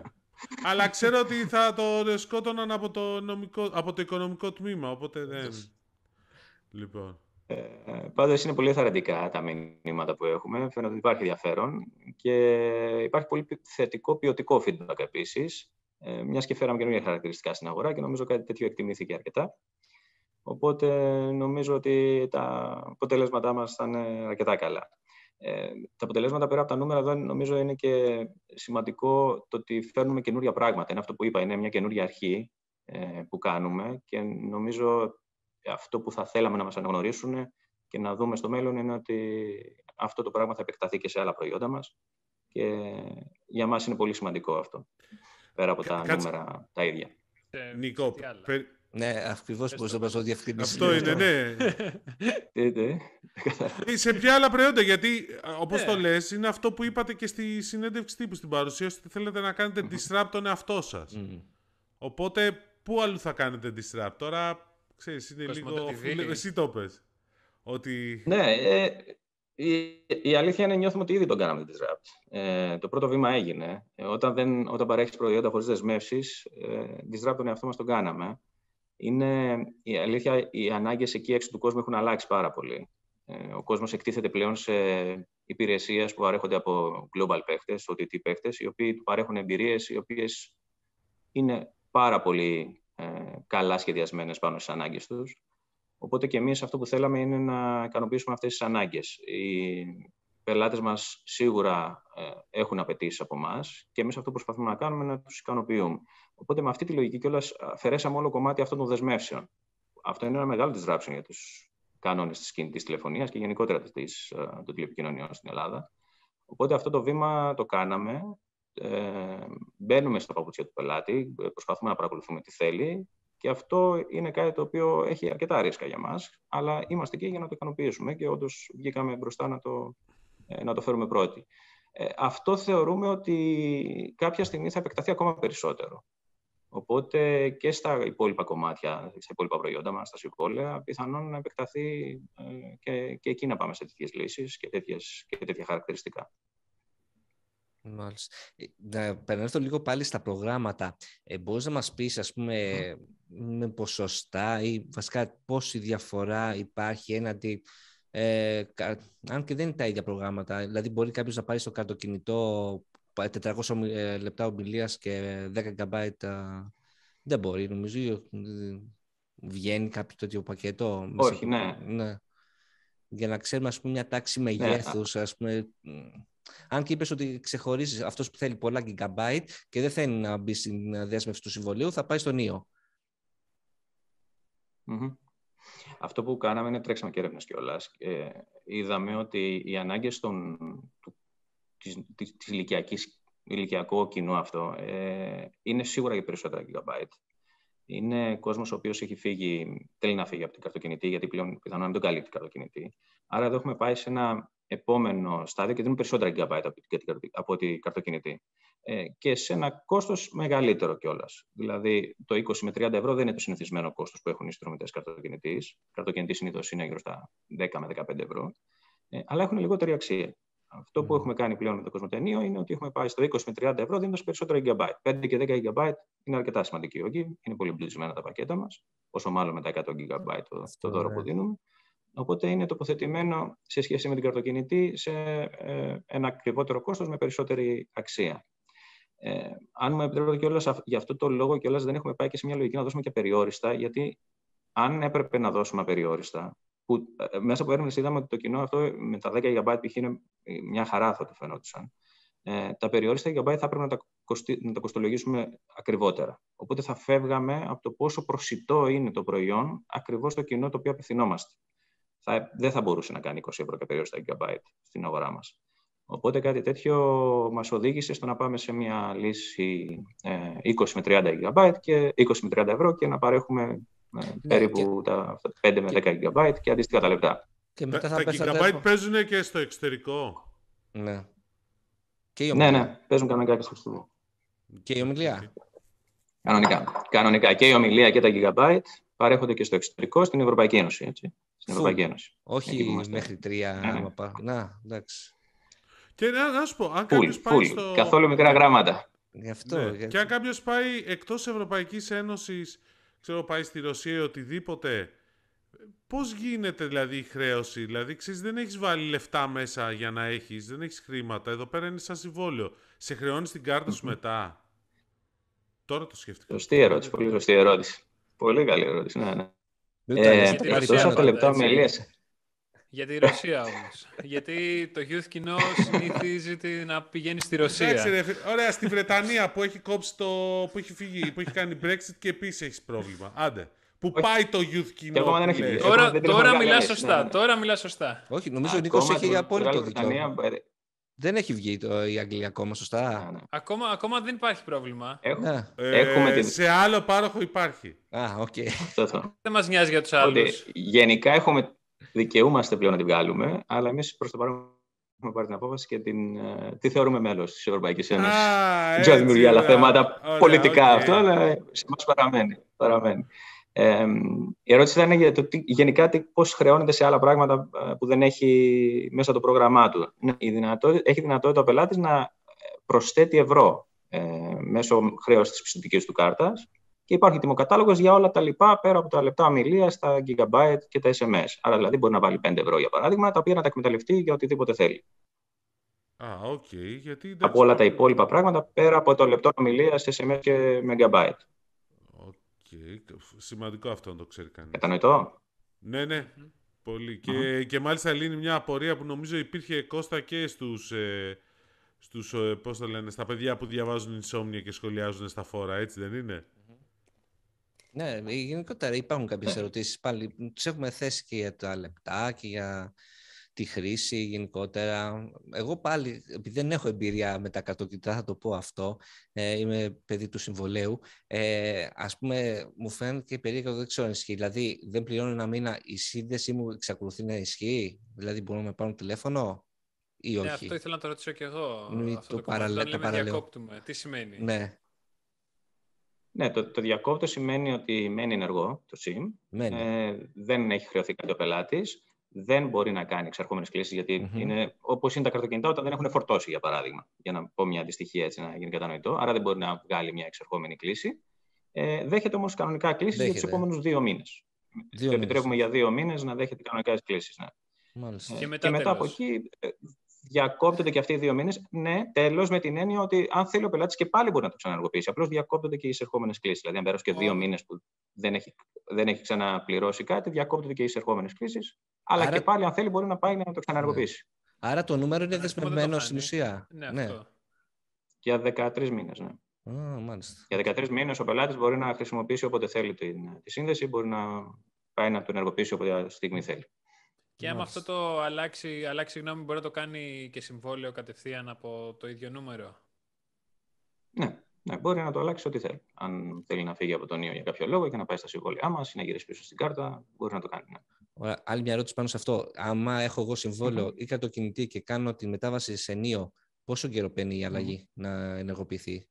Αλλά ξέρω ότι θα το σκότωναν από το, νομικό, από το οικονομικό τμήμα, οπότε δεν... λοιπόν. Ε, πάντως είναι πολύ θαρρυντικά τα μηνύματα που έχουμε. Φαίνεται ότι υπάρχει ενδιαφέρον και υπάρχει πολύ θετικό ποιοτικό feedback επίσης. Ε, Μιας και φέραμε καινούργια χαρακτηριστικά στην αγορά και νομίζω κάτι τέτοιο εκτιμήθηκε αρκετά. Οπότε νομίζω ότι τα αποτελέσματά μας θα είναι αρκετά καλά. Ε, τα αποτελέσματα πέρα από τα νούμερα εδώ νομίζω είναι και σημαντικό το ότι φέρνουμε καινούργια πράγματα. Είναι αυτό που είπα, είναι μια καινούργια αρχή ε, που κάνουμε και νομίζω αυτό που θα θέλαμε να μας αναγνωρίσουν και να δούμε στο μέλλον είναι ότι αυτό το πράγμα θα επεκταθεί και σε άλλα προϊόντα μας και για μας είναι πολύ σημαντικό αυτό, πέρα από τα νούμερα τα ίδια. Ε, Νίκο, ναι, ακριβώς πώς να το διευκρινίσει. Αυτό είναι, ναι. Ε, σε ποια άλλα προϊόντα, γιατί όπως το ναι. λες, είναι αυτό που είπατε και στη συνέντευξη τύπου στην παρουσίαση, ότι θέλετε να κάνετε disrupt τον εαυτό σας. Οπότε, πού αλλού θα κάνετε disrupt; Τώρα Ξέρεις, είναι λίγο... Εσύ το πες. Ότι... Ναι, ε, η, η αλήθεια είναι νιώθουμε ότι ήδη τον κάναμε disrupt. Ε, το πρώτο βήμα έγινε. Ε, όταν, δεν, όταν παρέχεις προϊόντα χωρίς δεσμεύσεις, ε, disrupt τον εαυτό μας τον κάναμε. Είναι, η αλήθεια, οι ανάγκες εκεί έξω του κόσμου έχουν αλλάξει πάρα πολύ. Ε, ο κόσμος εκτίθεται πλέον σε υπηρεσίες που παρέχονται από global παίχτες, OTT παίχτες, οι οποίοι του παρέχουν εμπειρίες οι οποίες είναι πάρα πολύ ε, καλά σχεδιασμένες πάνω στις ανάγκες τους. Οπότε και εμείς αυτό που θέλαμε είναι να ικανοποιήσουμε αυτές τις ανάγκες. Οι πελάτες μας σίγουρα ε, έχουν απαιτήσεις από εμάς και εμείς αυτό που προσπαθούμε να κάνουμε είναι να τους ικανοποιούμε. Οπότε με αυτή τη λογική κιόλας αφαιρέσαμε όλο κομμάτι αυτών των δεσμεύσεων. Αυτό είναι ένα μεγάλο disruption για τους κανόνες της κινητής τηλεφωνίας και γενικότερα της, ε, των τηλεπικοινωνιών στην Ελλάδα. Οπότε αυτό το βήμα το κάναμε ε, μπαίνουμε στα παπούτσια του πελάτη, προσπαθούμε να παρακολουθούμε τι θέλει και Και αυτό είναι κάτι το οποίο έχει αρκετά ρίσκα για μας, αλλά είμαστε εκεί για να το ικανοποιήσουμε και όντως βγήκαμε μπροστά να το, ε, να το φέρουμε πρώτοι. Ε, αυτό θεωρούμε ότι κάποια στιγμή θα επεκταθεί ακόμα περισσότερο. Οπότε και στα υπόλοιπα κομμάτια, στα υπόλοιπα προϊόντα μας, στα συμβόλαια, πιθανόν να επεκταθεί ε, και, και εκεί να πάμε σε τέτοιες λύσεις και, τέτοιες, και τέτοια χαρακτηριστικά. Μάλιστα. Ε, να επανέλθω λίγο πάλι στα προγράμματα. Ε, μπορείς να μας πεις, ας πούμε, με ποσοστά ή βασικά πόση διαφορά υπάρχει έναντι ε, αν και δεν είναι τα ίδια προγράμματα. Δηλαδή, μπορεί κάποιος να πάρει στο κινητό 400 ε, λεπτά ομιλίας και 10 GB. Δεν μπορεί, νομίζω. Βγαίνει κάποιο τέτοιο πακέτο. Όχι, ναι. ναι. Για να ξέρουμε, ας πούμε, μια τάξη μεγέθους, ναι. ας πούμε, αν και είπες ότι ξεχωρίζεις αυτός που θέλει πολλά gigabyte και δεν θέλει να μπει στην δέσμευση του συμβολίου, θα πάει στο νιο Αυτό που κάναμε είναι τρέξαμε και έρευνες κιόλας. Ε, είδαμε ότι οι ανάγκες της, ηλικιακής, ηλικιακό κοινού αυτό ε, είναι σίγουρα για περισσότερα gigabyte. Είναι κόσμος ο οποίος έχει φύγει, θέλει να φύγει από την καρτοκινητή, γιατί πλέον πιθανόν δεν τον καλύπτει η καρτοκινητή. Άρα εδώ έχουμε πάει σε ένα επόμενο στάδιο και δίνουμε περισσότερα gigabyte από την καρτοκινητή. Ε, και σε ένα κόστος μεγαλύτερο κιόλας. Δηλαδή, το 20 με 30 ευρώ δεν είναι το συνηθισμένο κόστος που έχουν οι συνδρομητές καρτοκινητής. Καρτοκινητή συνήθως είναι γύρω στα 10 με 15 ευρώ. Ε, αλλά έχουν λιγότερη αξία. Αυτό που έχουμε κάνει πλέον με το κοσμοτενείο είναι ότι έχουμε πάει στο 20 με 30 ευρώ δίνοντας περισσότερα gigabyte. 5 και 10 gigabyte είναι αρκετά σημαντική όχι. Είναι πολύ εμπλουτισμένα τα πακέτα μας, όσο μάλλον με τα 100 gigabyte το, το δώρο που ναι. δίνουμε. Οπότε είναι τοποθετημένο σε σχέση με την καρτοκινητή σε ε, ένα ακριβότερο κόστος με περισσότερη αξία. Ε, αν μου επιτρέπετε κιόλας, για αυτό το λόγο κιόλας δεν έχουμε πάει και σε μια λογική να δώσουμε και απεριόριστα, γιατί αν έπρεπε να δώσουμε απεριόριστα, που ε, μέσα από έρευνες είδαμε ότι το κοινό αυτό με τα 10 GB π.χ. είναι μια χαρά θα το φαινόντουσαν. Ε, τα περιόριστα GB θα πρέπει να τα, κοστι... να τα κοστολογήσουμε ακριβότερα. Οπότε θα φεύγαμε από το πόσο προσιτό είναι το προϊόν ακριβώς το κοινό το οποίο απευθυνόμαστε θα, δεν θα μπορούσε να κάνει 20 ευρώ και περιόριστα gigabyte στην αγορά μας. Οπότε κάτι τέτοιο μας οδήγησε στο να πάμε σε μια λύση ε, 20 με 30 GB και 20 με 30 ευρώ και να παρέχουμε ε, ναι, περίπου και... τα 5 με 10 GB και αντίστοιχα τα λεπτά. Και μετά θα τα gigabyte παίζουν και στο εξωτερικό. Ναι. Και η ναι, ναι, παίζουν κανονικά και στο εξωτερικό. Και η ομιλία. Κανονικά. Κανονικά. Και η ομιλία και τα gigabyte παρέχονται και στο εξωτερικό στην Ευρωπαϊκή Ένωση. Έτσι στην Ευρωπαϊκή Ένωση. Όχι μέχρι τρία. Ναι, ναι. Να, εντάξει. Και να, να σου πω, αν κάποιος πάει στο. Καθόλου μικρά γράμματα. Γι' αυτό, ναι. Και αν κάποιος πάει εκτός Ευρωπαϊκής Ένωσης, ξέρω, πάει στη Ρωσία ή οτιδήποτε. Πώς γίνεται δηλαδή η χρέωση, Δηλαδή, ξέρεις, δεν έχεις βάλει λεφτά μέσα για να έχεις, δεν έχεις χρήματα. Εδώ πέρα είναι σαν συμβόλαιο. Σε χρεώνεις την κάρτα σου μετά. Τώρα το σκέφτηκα. Σωστή ερώτηση, πολύ σωστή ερώτηση. Πολύ καλή ερώτηση, ναι, ναι. Ε, εκτός από λεπτά ομιλίες. Για τη Ρωσία όμως. Γιατί το youth κοινό συνηθίζει να πηγαίνει στη Ρωσία. Εντάξει, ρε, ωραία, στη Βρετανία που έχει κόψει το. που έχει φύγει, που έχει κάνει Brexit και επίσης έχεις πρόβλημα. Άντε. Που πάει το youth κοινό. Τώρα, τώρα μιλάς σωστά. Ναι, ναι. Τώρα μιλάς σωστά. Όχι, νομίζω ο Νίκος έχει απόλυτο δίκιο. Δεν έχει βγει το, η Αγγλία ακόμα, σωστά. Ναι, ναι. Ακόμα, ακόμα δεν υπάρχει πρόβλημα. Ναι. Έχουμε ε, Σε άλλο πάροχο υπάρχει. Α, OK. Okay. δεν μας νοιάζει για τους άλλους. γενικά έχουμε, δικαιούμαστε πλέον να την βγάλουμε, αλλά εμείς προς το παρόν έχουμε πάρει την απόφαση και την, ε, τι θεωρούμε μέλος της Ευρωπαϊκής Ένωσης. Δεν ξέρω δημιουργεί άλλα θέματα πολιτικά αυτό, αλλά σε μας παραμένει. παραμένει. Ε, η ερώτηση ήταν για το τι, γενικά τι, πώς χρεώνεται σε άλλα πράγματα ε, που δεν έχει μέσα το πρόγραμμά του. Ναι, η δυνατότητα, έχει δυνατότητα ο πελάτης να προσθέτει ευρώ ε, μέσω χρέωσης της πιστοτικής του κάρτας και υπάρχει τιμοκατάλογος για όλα τα λοιπά πέρα από τα λεπτά ομιλία, τα gigabyte και τα SMS. Άρα δηλαδή μπορεί να βάλει 5 ευρώ για παράδειγμα, τα οποία να τα εκμεταλλευτεί για οτιδήποτε θέλει. Α, okay, γιατί, από όλα τα υπόλοιπα πράγματα πέρα από το λεπτό ομιλία, SMS και megabyte. Σημαντικό αυτό να το ξέρει κανείς. Κατανοητό. Ναι, ναι. Πολύ. Και, και μάλιστα λύνει μια απορία που νομίζω υπήρχε Κώστα και στους, ε, στους ε, πώς το λένε, στα παιδιά που διαβάζουν insomnia και σχολιάζουν στα φόρα, έτσι δεν είναι; Ναι, γενικότερα υπάρχουν κάποιες ερωτήσεις. Πάλι του έχουμε θέσει και για τα λεπτά και για τη χρήση γενικότερα. Εγώ πάλι, επειδή δεν έχω εμπειρία με τα κατοκινητά, θα το πω αυτό, ε, είμαι παιδί του συμβολέου, ε, ας πούμε, μου φαίνεται περίεργο, δεν ξέρω αν ισχύει. Δηλαδή, δεν πληρώνω ένα μήνα, η σύνδεσή μου εξακολουθεί να ισχύει, δηλαδή μπορώ να πάρω τηλέφωνο ή Ναι, όχι; αυτό ήθελα να το ρωτήσω και εγώ. Μην αυτό το κομμάτι. παραλέ- Όταν το λέμε παραλέω. διακόπτουμε, τι σημαίνει; Ναι, Ναι, το, το διακόπτω σημαίνει ότι μένει ενεργό το SIM. μένει. Ε, δεν έχει χρεωθεί κάτι ο πελάτης. Δεν μπορεί να κάνει εξερχόμενε κλήσεις, γιατί Μμμ. είναι όπως είναι τα καρτοκινητά όταν δεν έχουν φορτώσει, για παράδειγμα. Για να πω μια αντιστοιχία έτσι να γίνει κατανοητό. Άρα δεν μπορεί να βγάλει μια εξερχόμενη κλήση. Ε, δέχεται όμως κανονικά κλήσεις για τους Δέχεται. επόμενους δύο μήνες. Δύο Το μήνες. επιτρέπουμε για δύο μήνες να δέχεται κανονικά κλήσεις. Ναι. Μάλιστα. Ε, Και μετά από τέλος. εκεί ε, διακόπτονται και αυτοί οι δύο μήνες. Ναι, τέλος με την έννοια ότι αν θέλει ο πελάτης και πάλι μπορεί να το ξαναεργοποιήσει. Απλώς διακόπτονται και οι εισερχόμενες κλήσεις. Δηλαδή, αν περάσουν και δύο Ω. μήνες που δεν έχει, δεν έχει ξαναπληρώσει κάτι, διακόπτονται και οι εισερχόμενες κλήσεις. Αλλά Άρα- και πάλι, αν θέλει, μπορεί να πάει να το ξαναεργοποιήσει. Άρα το νούμερο είναι Ναι, αυτό δεν το δεσμευμένο κάνει. στην ουσία. Ναι, αυτό. Για 13 μήνες. Ναι. Α, μάλιστα. Για 13 μήνες ο πελάτης μπορεί να χρησιμοποιήσει όποτε θέλει την, τη σύνδεση, μπορεί να πάει να τον ενεργοποιήσει όποτε στιγμή θέλει. Και άμα Μάλιστα. αυτό το αλλάξει, αλλάξει γνώμη, μπορεί να το κάνει και συμβόλαιο κατευθείαν από το ίδιο νούμερο. Ναι, ναι, μπορεί να το αλλάξει ό,τι θέλει. Αν θέλει να φύγει από τον Νίο για κάποιο λόγο και να πάει στα συμβόλαιά μας ή να γυρίσει πίσω στην κάρτα, μπορεί να το κάνει. Ναι. Ωραία. Άλλη μια ερώτηση πάνω σε αυτό. Άμα έχω εγώ συμβόλαιο Μμμ. ή κατοκινητή και κάνω τη μετάβαση σε νίο, πόσο καιρό παίρνει η αλλαγή να ενεργοποιηθεί;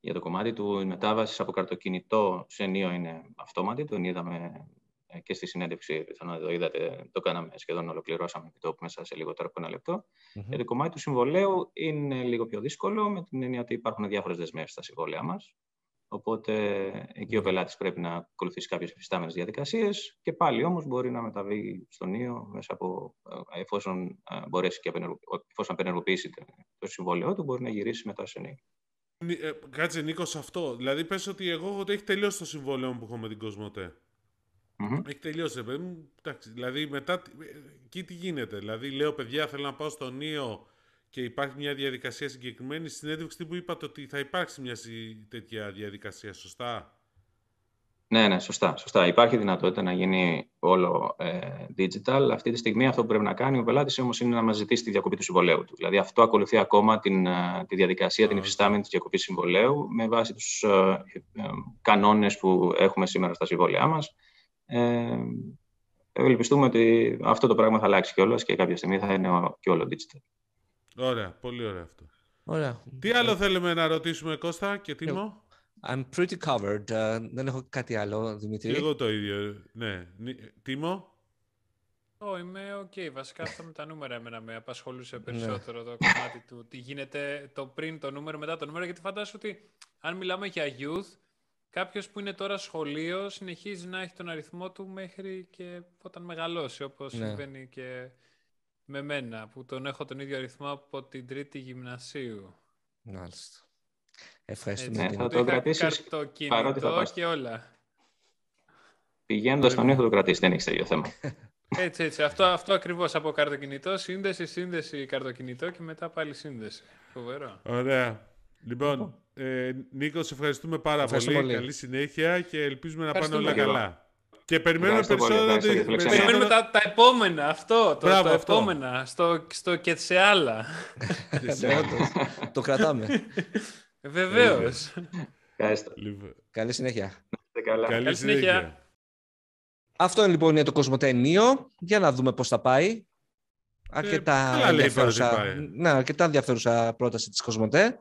Για το κομμάτι του μετάβασης από καρτοκινητό σε νέο είναι αυτόματη. Τον είδαμε ε, και στη συνέντευξη, πιθανόν δεν το είδατε, το κάναμε σχεδόν ολοκληρώσαμε επί τόπου μέσα σε λιγότερο από ένα λεπτό. Μμμ. Για το κομμάτι του συμβολέου είναι λίγο πιο δύσκολο, με την έννοια ότι υπάρχουν διάφορες δεσμεύσεις στα συμβόλαια μας. Οπότε εκεί ο πελάτης πρέπει να ακολουθήσει κάποιες εφιστάμενε διαδικασίες και πάλι όμως μπορεί να μεταβεί στο νέο μέσα από ε, εφόσον ε, μπορέσει και απενεργο- εφόσον απενεργοποιήσει το- το συμβόλαιό του, μπορεί να γυρίσει μετά σε νέο. Νι- ε, κάτσε Νίκο σε αυτό. Δηλαδή πες ότι εγώ ότι έχει τελειώσει το συμβόλαιο που έχω με την Κοσμοτέ. Μμμ. Έχει τελειώσει, ρε παιδί μου. Εντάξει, δηλαδή μετά, τι- ε, εκεί τι γίνεται. Δηλαδή λέω, παιδιά, θέλω να πάω στο Νίο και υπάρχει μια διαδικασία συγκεκριμένη. Στην συνέντευξη τύπου είπατε ότι θα υπάρξει μια συ- τέτοια διαδικασία, σωστά; Ναι, ναι, σωστά, σωστά. Υπάρχει δυνατότητα να γίνει όλο ε, digital. Αυτή τη στιγμή αυτό που πρέπει να κάνει ο πελάτης όμως είναι να μας ζητήσει τη διακοπή του συμβολέου του. Δηλαδή αυτό ακολουθεί ακόμα την, ε, τη διαδικασία, την Α, υφιστάμενη της διακοπής συμβολέου με βάση τους ε, ε, κανόνες που έχουμε σήμερα στα συμβόλαιά μας. Ε, ευελπιστούμε ότι αυτό το πράγμα θα αλλάξει κιόλας και κάποια στιγμή θα είναι ο- και όλο digital. Ωραία, πολύ ωραίο αυτό. Ωραία. Τι άλλο θέλουμε να ρωτήσουμε Κώστα και Τίμο; I'm pretty covered. Ε, δεν έχω κάτι άλλο, Δημήτρη. Εγώ το ίδιο. Ναι. Νι- Τίμο; Ω, είμαι οκ. Βασικά αυτό με τα νούμερα εμένα με απασχολούσε Ναι. περισσότερο το κομμάτι του τι γίνεται το πριν το νούμερο, μετά το νούμερο. Γιατί φαντάζομαι ότι αν μιλάμε για youth, κάποιος που είναι τώρα σχολείο συνεχίζει να έχει τον αριθμό του μέχρι και όταν μεγαλώσει, όπως Ναι. συμβαίνει και με μένα, που τον έχω τον ίδιο αριθμό από την τρίτη γυμνασίου. Μάλιστα. Ευχαριστούμε. Έτσι, Ναι, την- θα που το είχα κρατήσεις καρτοκινητό παρότι θα πας. και όλα. Πηγαίνοντας στον νέο θα το κρατήσεις, δεν έχει τέτοιο θέμα. Έτσι, έτσι. Αυτό, αυτό ακριβώς από καρτοκινητό, σύνδεση, σύνδεση, καρτοκινητό και μετά πάλι σύνδεση. Φοβερό. Ωραία. Λοιπόν, ε, Νίκος, σε ευχαριστούμε πάρα Ευχαριστώ πολύ. πολύ. Καλή συνέχεια και ελπίζουμε να πάνε Ευχαριστούμε. όλα καλά. Και περιμένουμε Ευχαριστώ πολύ, περισσότερο. ευχαριστώ για τη φιλοξενία. Περιμένουμε τα, τα επόμενα, αυτό, το, Μπράβο, το αυτό. επόμενα, στο, στο και σε άλλα. Ναι, όντως. το κρατάμε. Βεβαίως. Ευχαριστώ. Λοιπόν, Καλή συνέχεια. Είστε καλά. Καλή Καλή συνέχεια. συνέχεια. Αυτό λοιπόν είναι το Κοσμοτέ Για να δούμε πώς θα πάει. Αρκετά, καλά λέει, ενδιαφέρουσα, πέρα ότι πάει. ναι, αρκετά ενδιαφέρουσα πρόταση της COSMOTE.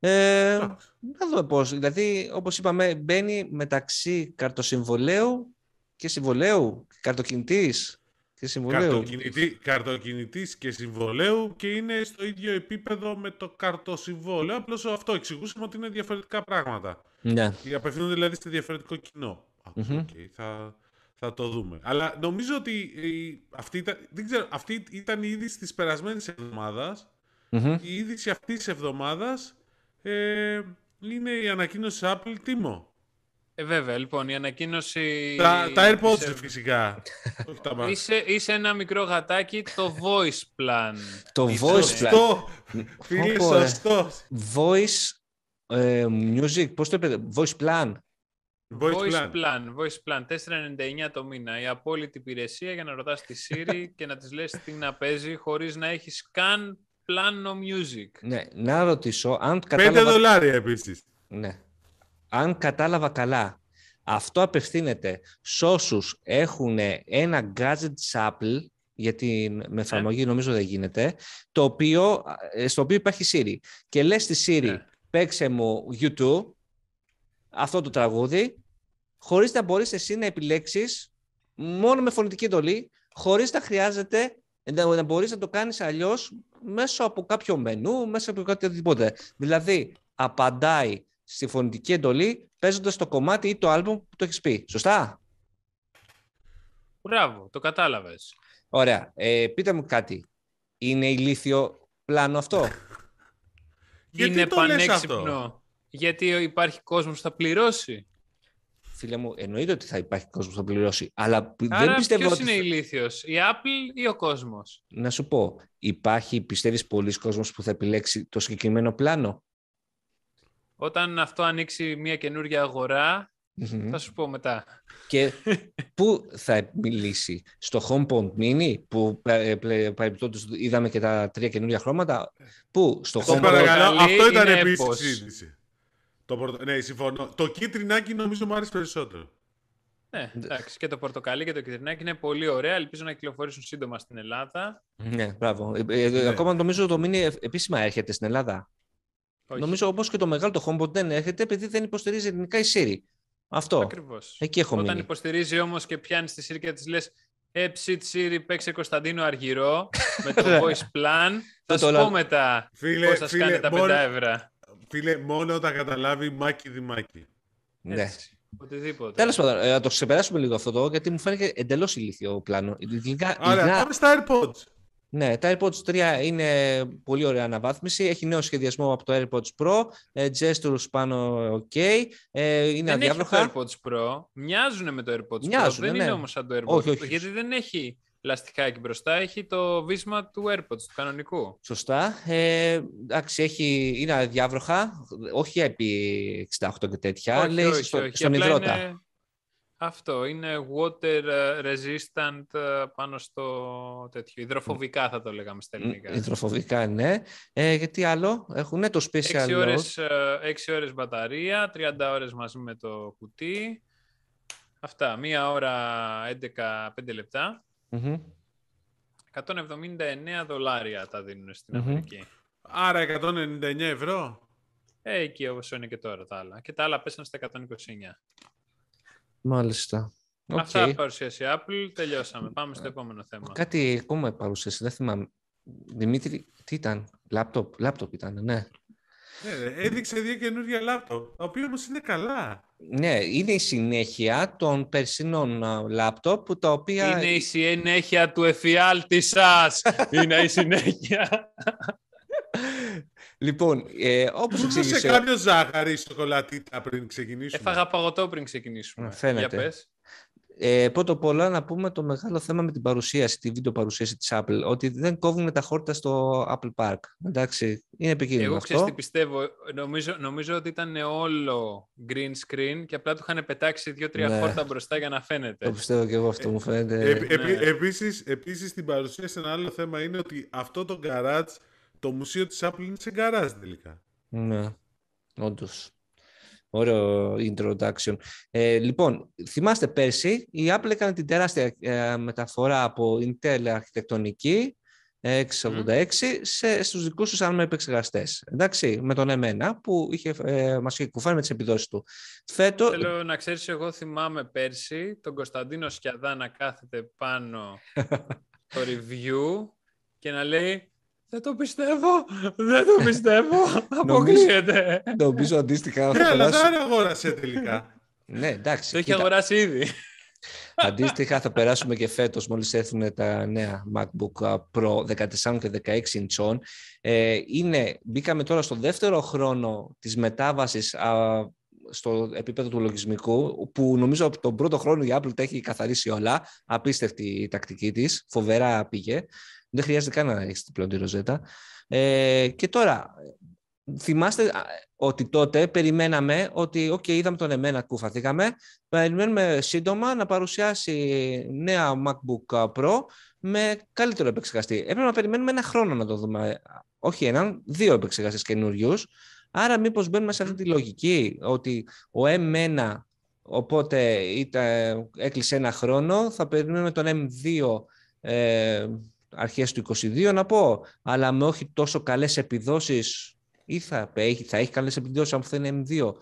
Ε, να δούμε πώς. Δηλαδή, όπως είπαμε, μπαίνει μεταξύ καρτοσυμβολαίου και συμβολαίου, καρτοκινητής και συμβολαίου. Καρτοκινητή, καρτοκινητής και συμβολαίου και είναι στο ίδιο επίπεδο με το καρτοσυμβόλαιο. Απλώς αυτό εξηγούσαμε ότι είναι διαφορετικά πράγματα. Ναι. Και απευθύνονται δηλαδή σε διαφορετικό κοινό. Α, Μμμ. οκ, θα, θα το δούμε. Αλλά νομίζω ότι η- αυτή, ήταν, δεν ξέρω, αυτή ήταν η είδηση της περασμένης εβδομάδας. Μμμ. Η είδηση αυτής της εβδομάδας ε, είναι η ανακοίνωση Apple Τίμο. Ε, βέβαια, λοιπόν, η ανακοίνωση... Τα, τα AirPods της- φυσικά. Όχι τα Mac. Είσαι, είσαι ένα μικρό γατάκι, το voice plan. Το Είσαι- voice plan. Σωστό. Φίλε, Πω, ρε. σωστό. Voice ε, music, πώς το είπατε, voice plan. Voice, Voice plan. plan. Voice plan. 4,99 το μήνα. Η απόλυτη υπηρεσία για να ρωτάς τη Siri και να της λες τι να παίζει χωρίς να έχεις καν πλάνο music. Ναι, να ρωτήσω αν 5 κατάλαβα... δολάρια επίσης. Ναι. Αν κατάλαβα καλά, αυτό απευθύνεται σε όσους έχουν ένα gadget της Apple, γιατί με εφαρμογή νομίζω δεν γίνεται, το οποίο, ε, στο οποίο υπάρχει Siri. Και λες στη Siri, Ναι. παίξε μου YouTube, αυτό το τραγούδι, χωρίς να μπορείς εσύ να επιλέξεις, μόνο με φωνητική εντολή, χωρίς να χρειάζεται να, να μπορείς να το κάνεις αλλιώς μέσω από κάποιο μενού, μέσα από κάτι οτιδήποτε. Δηλαδή, απαντάει στη φωνητική εντολή παίζοντας το κομμάτι ή το άλμπουμ που το έχεις πει. Σωστά; Μπράβο, το κατάλαβες. Ωραία. Ε, πείτε μου κάτι. Είναι ηλίθιο πλάνο αυτό; Γιατί είναι το λες αυτό; πανέξυπνο. Γιατί υπάρχει κόσμος που θα πληρώσει; Φίλε μου, εννοείται ότι θα υπάρχει κόσμος που θα πληρώσει. Αλλά π- Άρα δεν πιστεύω ποιος ότι. είναι θα- ηλίθιος, η Apple ή ο κόσμος; Να σου πω, υπάρχει, πιστεύεις, πολλοί κόσμος που θα επιλέξει το συγκεκριμένο πλάνο; Όταν αυτό ανοίξει μια καινούργια αγορά, Μμμ. θα σου πω μετά. Και πού θα μιλήσει, στο HomePod Mini που ε, πλε- παρεμπιπτόντως είδαμε και τα τρία καινούργια χρώματα; Πού, στο Το HomePod. παρακαλώ, πορτοκαλί αυτό ήταν είναι επίσης έπος. συζήτηση. Το πορτο... Ναι, συμφωνώ. Το κίτρινάκι νομίζω μου άρεσε περισσότερο. Ναι, εντάξει. Και το πορτοκαλί και το κυτρινάκι είναι πολύ ωραία. Ελπίζω να κυκλοφορήσουν σύντομα στην Ελλάδα. Ναι, μπράβο. Ε, ε, Ναι. Ακόμα νομίζω το Mini ε- επίσημα έρχεται στην Ελλάδα. Όχι. Νομίζω όπως και το μεγάλο το HomePod δεν έρχεται επειδή δεν υποστηρίζει ελληνικά η Siri. Αυτό. Ακριβώς. Εκεί έχω Όταν μείνει. υποστηρίζει όμως και πιάνει τη Siri και της λες «Ε, ψιτ Siri, παίξε Κωνσταντίνο Αργυρό με το Ναι. voice plan. Το Θα σου το- πω μετά Φίλε, πώς θα σκάνε φίλε, τα μόνο, 5 ευρώ. Φίλε, μόνο όταν καταλάβει μάκι διμάκι. Ναι. Έτσι. Οτιδήποτε. Τέλος πάντων, ε, να το ξεπεράσουμε λίγο αυτό το, γιατί μου φαίνεται εντελώς ηλίθιο πλάνο. Ειλικρινικά, Άρα, ειλικρινά- πάμε στα AirPods. ναι, τα AirPods 3 είναι πολύ ωραία αναβάθμιση. Έχει νέο σχεδιασμό από το AirPods Pro. Ε, gestures πάνω, ok. Ε, είναι δεν έχει αδιάβροχα. το AirPods Pro. Μοιάζουν με το AirPods Μοιάζουν, Pro. Δεν ναι. είναι όμως σαν το AirPods Όχι, Pro. όχι. Γιατί δεν έχει λαστιχάκι μπροστά. Έχει το βίσμα του AirPods, του κανονικού. Σωστά. Ε, εντάξει, έχει, είναι αδιάβροχα. Όχι επί 68 και τέτοια. όχι, λέει όχι, στο- όχι. στον Απλά υδρότα. είναι- Αυτό είναι water ε, resistant ε, πάνω στο τέτοιο. Υδροφοβικά θα το λέγαμε στα ελληνικά. Υδροφοβικά, ναι. Ε, γιατί άλλο έχουν το special 6 audio. ώρες, ε, έξι ώρες μπαταρία, 30 ώρες μαζί με το κουτί. Αυτά, μία ώρα 11-5 λεπτά. Μμμ. 179 δολάρια τα δίνουν στην Μμμ. Αμερική. Άρα 199 ευρώ. Ε, εκεί όπως είναι και τώρα τα άλλα. Και τα άλλα πέσαν στα 129. Μάλιστα. Οκ. Αυτά παρουσίασε η Apple. Τελειώσαμε. Πάμε στο επόμενο θέμα. Κάτι ακόμα παρουσίασε, δεν θυμάμαι. Δημήτρη, τι ήταν, λάπτοπ, λάπτοπ ήταν, ναι. Ναι, ρε, έδειξε δύο καινούργια λάπτοπ, τα οποία όμως είναι καλά. Ναι, είναι η συνέχεια των περσινών α, λάπτοπ, που τα οποία... Είναι η συνέχεια του εφιάλτη σας. είναι η συνέχεια. Λοιπόν, ε, όπως Μου δώσε εξήγησε... κάποιο ζάχαρη σοκολατίτα πριν ξεκινήσουμε. Έφαγα παγωτό πριν ξεκινήσουμε. Α, φαίνεται. Για πες. Ε, πρώτα απ' όλα να πούμε το μεγάλο θέμα με την παρουσίαση, τη βίντεο παρουσίαση της Apple, ότι δεν κόβουν τα χόρτα στο Apple Park. Εντάξει, είναι επικίνδυνο Εγώ αυτό. ξέρεις τι πιστεύω. Νομίζω, νομίζω ότι ήταν όλο green screen και απλά του είχαν πετάξει δύο-τρία Ναι. χόρτα μπροστά για να φαίνεται. Το πιστεύω και εγώ αυτό μου φαίνεται. Ε, επί- ναι. επίσης, επίσης, στην παρουσίαση ένα άλλο θέμα είναι ότι αυτό το garage, το μουσείο της Apple είναι σε garage τελικά. Ναι, όντως. Ωραίο introduction. Ε, λοιπόν, θυμάστε πέρσι, η Apple έκανε την τεράστια ε, μεταφορά από Intel αρχιτεκτονική ε, 686 σε, στους δικούς τους ARM επεξεργαστές. Εντάξει, με τον εμένα που είχε, ε, μας είχε κουφάνει με τις επιδόσεις του. Φέτο, Θέλω να ξέρεις, εγώ θυμάμαι πέρσι τον Κωνσταντίνο Σκιαδά να κάθεται πάνω στο review και να λέει «Δεν το πιστεύω, δεν το πιστεύω, αποκλείεται». νομίζω αντίστοιχα Ναι, θα αλλά περάσουμε... δεν αγόρασε τελικά. ναι, εντάξει. Το έχει κοίτα. αγοράσει ήδη. Αντίστοιχα θα περάσουμε και φέτος μόλις έρθουν τα νέα MacBook Pro 14 και 16 inch. Ε, είναι, μπήκαμε τώρα στο δεύτερο χρόνο της μετάβασης α, στο επίπεδο του λογισμικού που νομίζω από τον πρώτο χρόνο η Apple τα έχει καθαρίσει όλα. Απίστευτη η τακτική της, φοβερά πήγε. Δεν χρειάζεται καν να έχεις πλέον τη Rosetta. Ε, και τώρα, θυμάστε, α, ότι τότε περιμέναμε ότι, οκ, είδαμε τον M1 κουφαθήκαμε, περιμένουμε σύντομα να παρουσιάσει νέα MacBook Pro με καλύτερο επεξεργαστή. Έπρεπε να περιμένουμε ένα χρόνο να το δούμε. Όχι έναν, δύο επεξεργαστές καινούριους. Άρα μήπως μπαίνουμε σε αυτή τη λογική ότι ο M1 οπότε ήταν, έκλεισε ένα χρόνο, θα περιμένουμε τον M2 ε, αρχές του 22 να πω, αλλά με όχι τόσο καλές επιδόσεις ή θα έχει, θα έχει καλές επιδόσεις αν θα είναι M2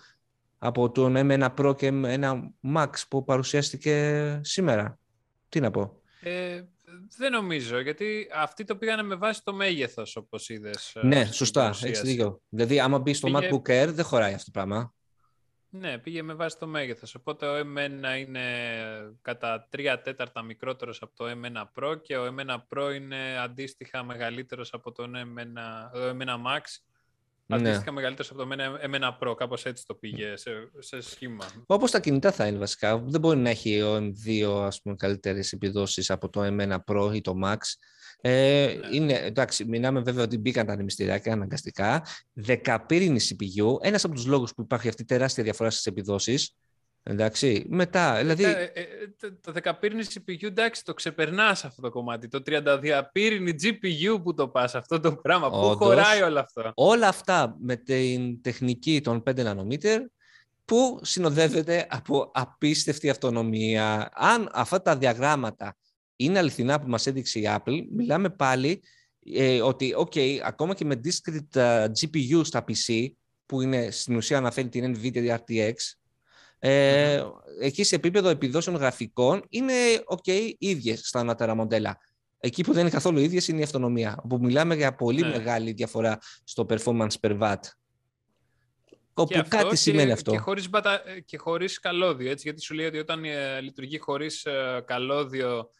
από τον M1 Pro και M1 Max που παρουσιάστηκε σήμερα. Τι να πω. Ε, δεν νομίζω, γιατί αυτοί το πήγανε με βάση το μέγεθος, όπως είδες. Ε, ναι, σωστά, έχεις δίκιο. Δηλαδή, άμα μπει στο Πήγε... MacBook Air, δεν χωράει αυτό το πράγμα. Ναι, πήγε με βάση το μέγεθος. Οπότε ο M1 είναι κατά 3 τέταρτα μικρότερος από το M1 Pro και ο M1 Pro είναι αντίστοιχα μεγαλύτερος από το M1, το M1 Max ναι. Αντίστοιχα μεγαλύτερος από το M1 Pro, κάπως έτσι το πήγε σε, σε σχήμα. Όπως τα κινητά θα είναι βασικά. Δεν μπορεί να έχει ο M2 ας πούμε, καλύτερες επιδόσεις από το M1 Pro ή το Max. Ε, ναι. είναι, εντάξει, μιλάμε βέβαια ότι μπήκαν τα ανεμιστηριακά αναγκαστικά. Δεκαπύρινη CPU. Ένας από τους λόγους που υπάρχει αυτή η τεράστια διαφορά στις επιδόσεις Εντάξει, μετά, δηλαδή... Ε, ε, το 10 πύρινη CPU, εντάξει, το ξεπερνάς αυτό το κομμάτι. Το 32 πύρινη GPU που το πας, αυτό το πράγμα, πού χωράει όλο αυτό; Όλα αυτά με την τεχνική των 5 nanometer, που συνοδεύεται από απίστευτη αυτονομία. Αν αυτά τα διαγράμματα είναι αληθινά που μας έδειξε η Apple, μιλάμε πάλι ε, ότι, ok, ακόμα και με discrete GPU στα PC, που είναι στην ουσία αναφέρει την NVIDIA RTX, ε, εκεί σε επίπεδο επιδόσεων γραφικών είναι ok, ίδιες στα ανώτερα μοντέλα. Εκεί που δεν είναι καθόλου ίδιες είναι η αυτονομία, όπου μιλάμε για πολύ ναι. μεγάλη διαφορά στο performance per watt. Όπου κάτι σημαίνει αυτό. Και χωρίς, μπατα... και χωρίς καλώδιο, έτσι, γιατί σου λέει ότι όταν ε, λειτουργεί χωρίς ε, καλώδιο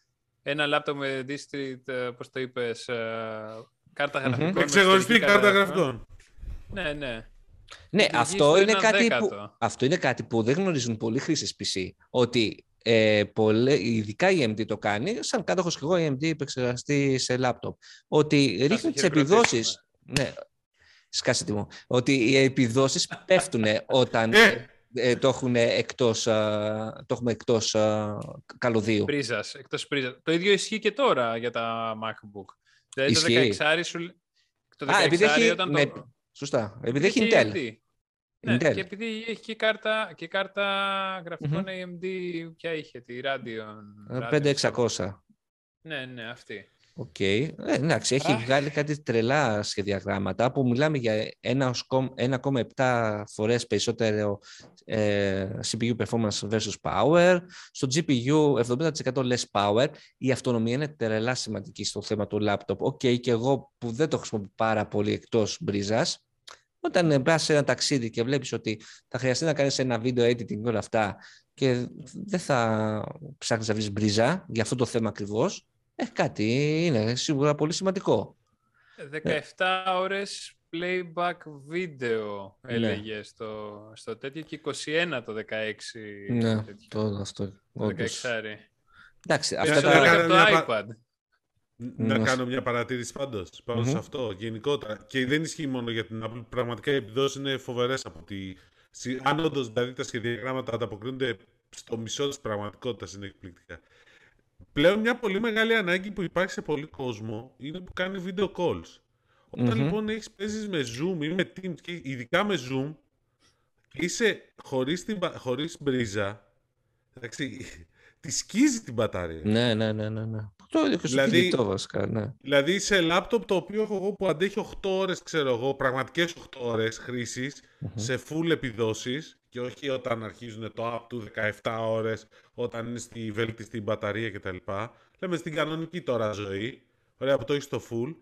ένα λάπτοπ με district, ε, πώς το είπες, ε, κάρτα γραφικών. Εξεγοριστή κάρτα γραφικών. Ναι, ναι. Ναι, αυτό είναι, κάτι που, αυτό είναι κάτι που δεν γνωρίζουν πολλοί χρήστες PC. Ότι ε, πολλέ, ειδικά η AMD το κάνει, σαν κάτοχος και εγώ η AMD επεξεργαστή σε λάπτοπ. Ότι ρίχνει τις επιδόσεις... Ναι, σκάσε τι μου. Ότι οι επιδόσεις πέφτουν όταν ε. Ε, το, έχουν εκτός, το έχουμε εκτός καλωδίου. Πρίζας, εκτός πρίζας. Το ίδιο ισχύει και τώρα για τα MacBook. Δηλαδή ισχύει. το 16 σου... Το 16 Α, επειδή έχει, όταν ναι, το... Σωστά. Επειδή έχει Intel. Ναι, Intel. και επειδή έχει και κάρτα, και κάρτα γραφικών mm-hmm. AMD, ποια είχε, τη Radeon. 5600. Ναι, ναι, αυτή. OK. Okay. Ε, εντάξει, έχει βγάλει κάτι τρελά σχεδιαγράμματα που μιλάμε για 1,7 φορές περισσότερο ε, CPU performance versus power. Στο GPU 70% less power. Η αυτονομία είναι τρελά σημαντική στο θέμα του laptop. OK, okay, και εγώ που δεν το χρησιμοποιώ πάρα πολύ εκτός μπρίζας, όταν πας σε ένα ταξίδι και βλέπεις ότι θα χρειαστεί να κάνεις ένα βίντεο editing όλα αυτά και δεν θα ψάχνεις να βρεις μπρίζα για αυτό το θέμα ακριβώς, ε, κάτι είναι σίγουρα πολύ σημαντικό. 17 ώρες playback video ναι. έλεγε ναι. στο, στο τέτοιο και 21 το 16. Ναι, το, αυτό. Το 16 Εντάξει, αυτά τα... το iPad. Να κάνω μια παρατήρηση πάντως πάνω σε αυτό γενικότερα. Και δεν ισχύει μόνο για την Apple. Πραγματικά οι επιδόσεις είναι φοβερές από τη. Αν όντως δηλαδή τα σχεδιαγράμματα ανταποκρίνονται στο μισό της πραγματικότητας, είναι εκπληκτικά. Πλέον μια πολύ μεγάλη ανάγκη που υπάρχει σε πολύ κόσμο είναι που κάνει video calls. Όταν λοιπόν έχεις παίζεις με Zoom ή με Teams και ειδικά με Zoom είσαι χωρίς, την, χωρίς μπρίζα, εντάξει, τη σκίζει την μπαταρία. Ναι, ναι, ναι, ναι. ναι. Το ίδιο και δηλαδή, κινητό βασικά, ναι. Δηλαδή σε λάπτοπ το οποίο έχω εγώ που αντέχει 8 ώρες, ξέρω εγώ, πραγματικές 8 ώρες σε full επιδόσεις και όχι όταν αρχίζουν το app του 17 ώρες, όταν είναι στη βέλτιστη μπαταρία κτλ. Λέμε στην κανονική τώρα ζωή, ωραία που το έχεις στο full.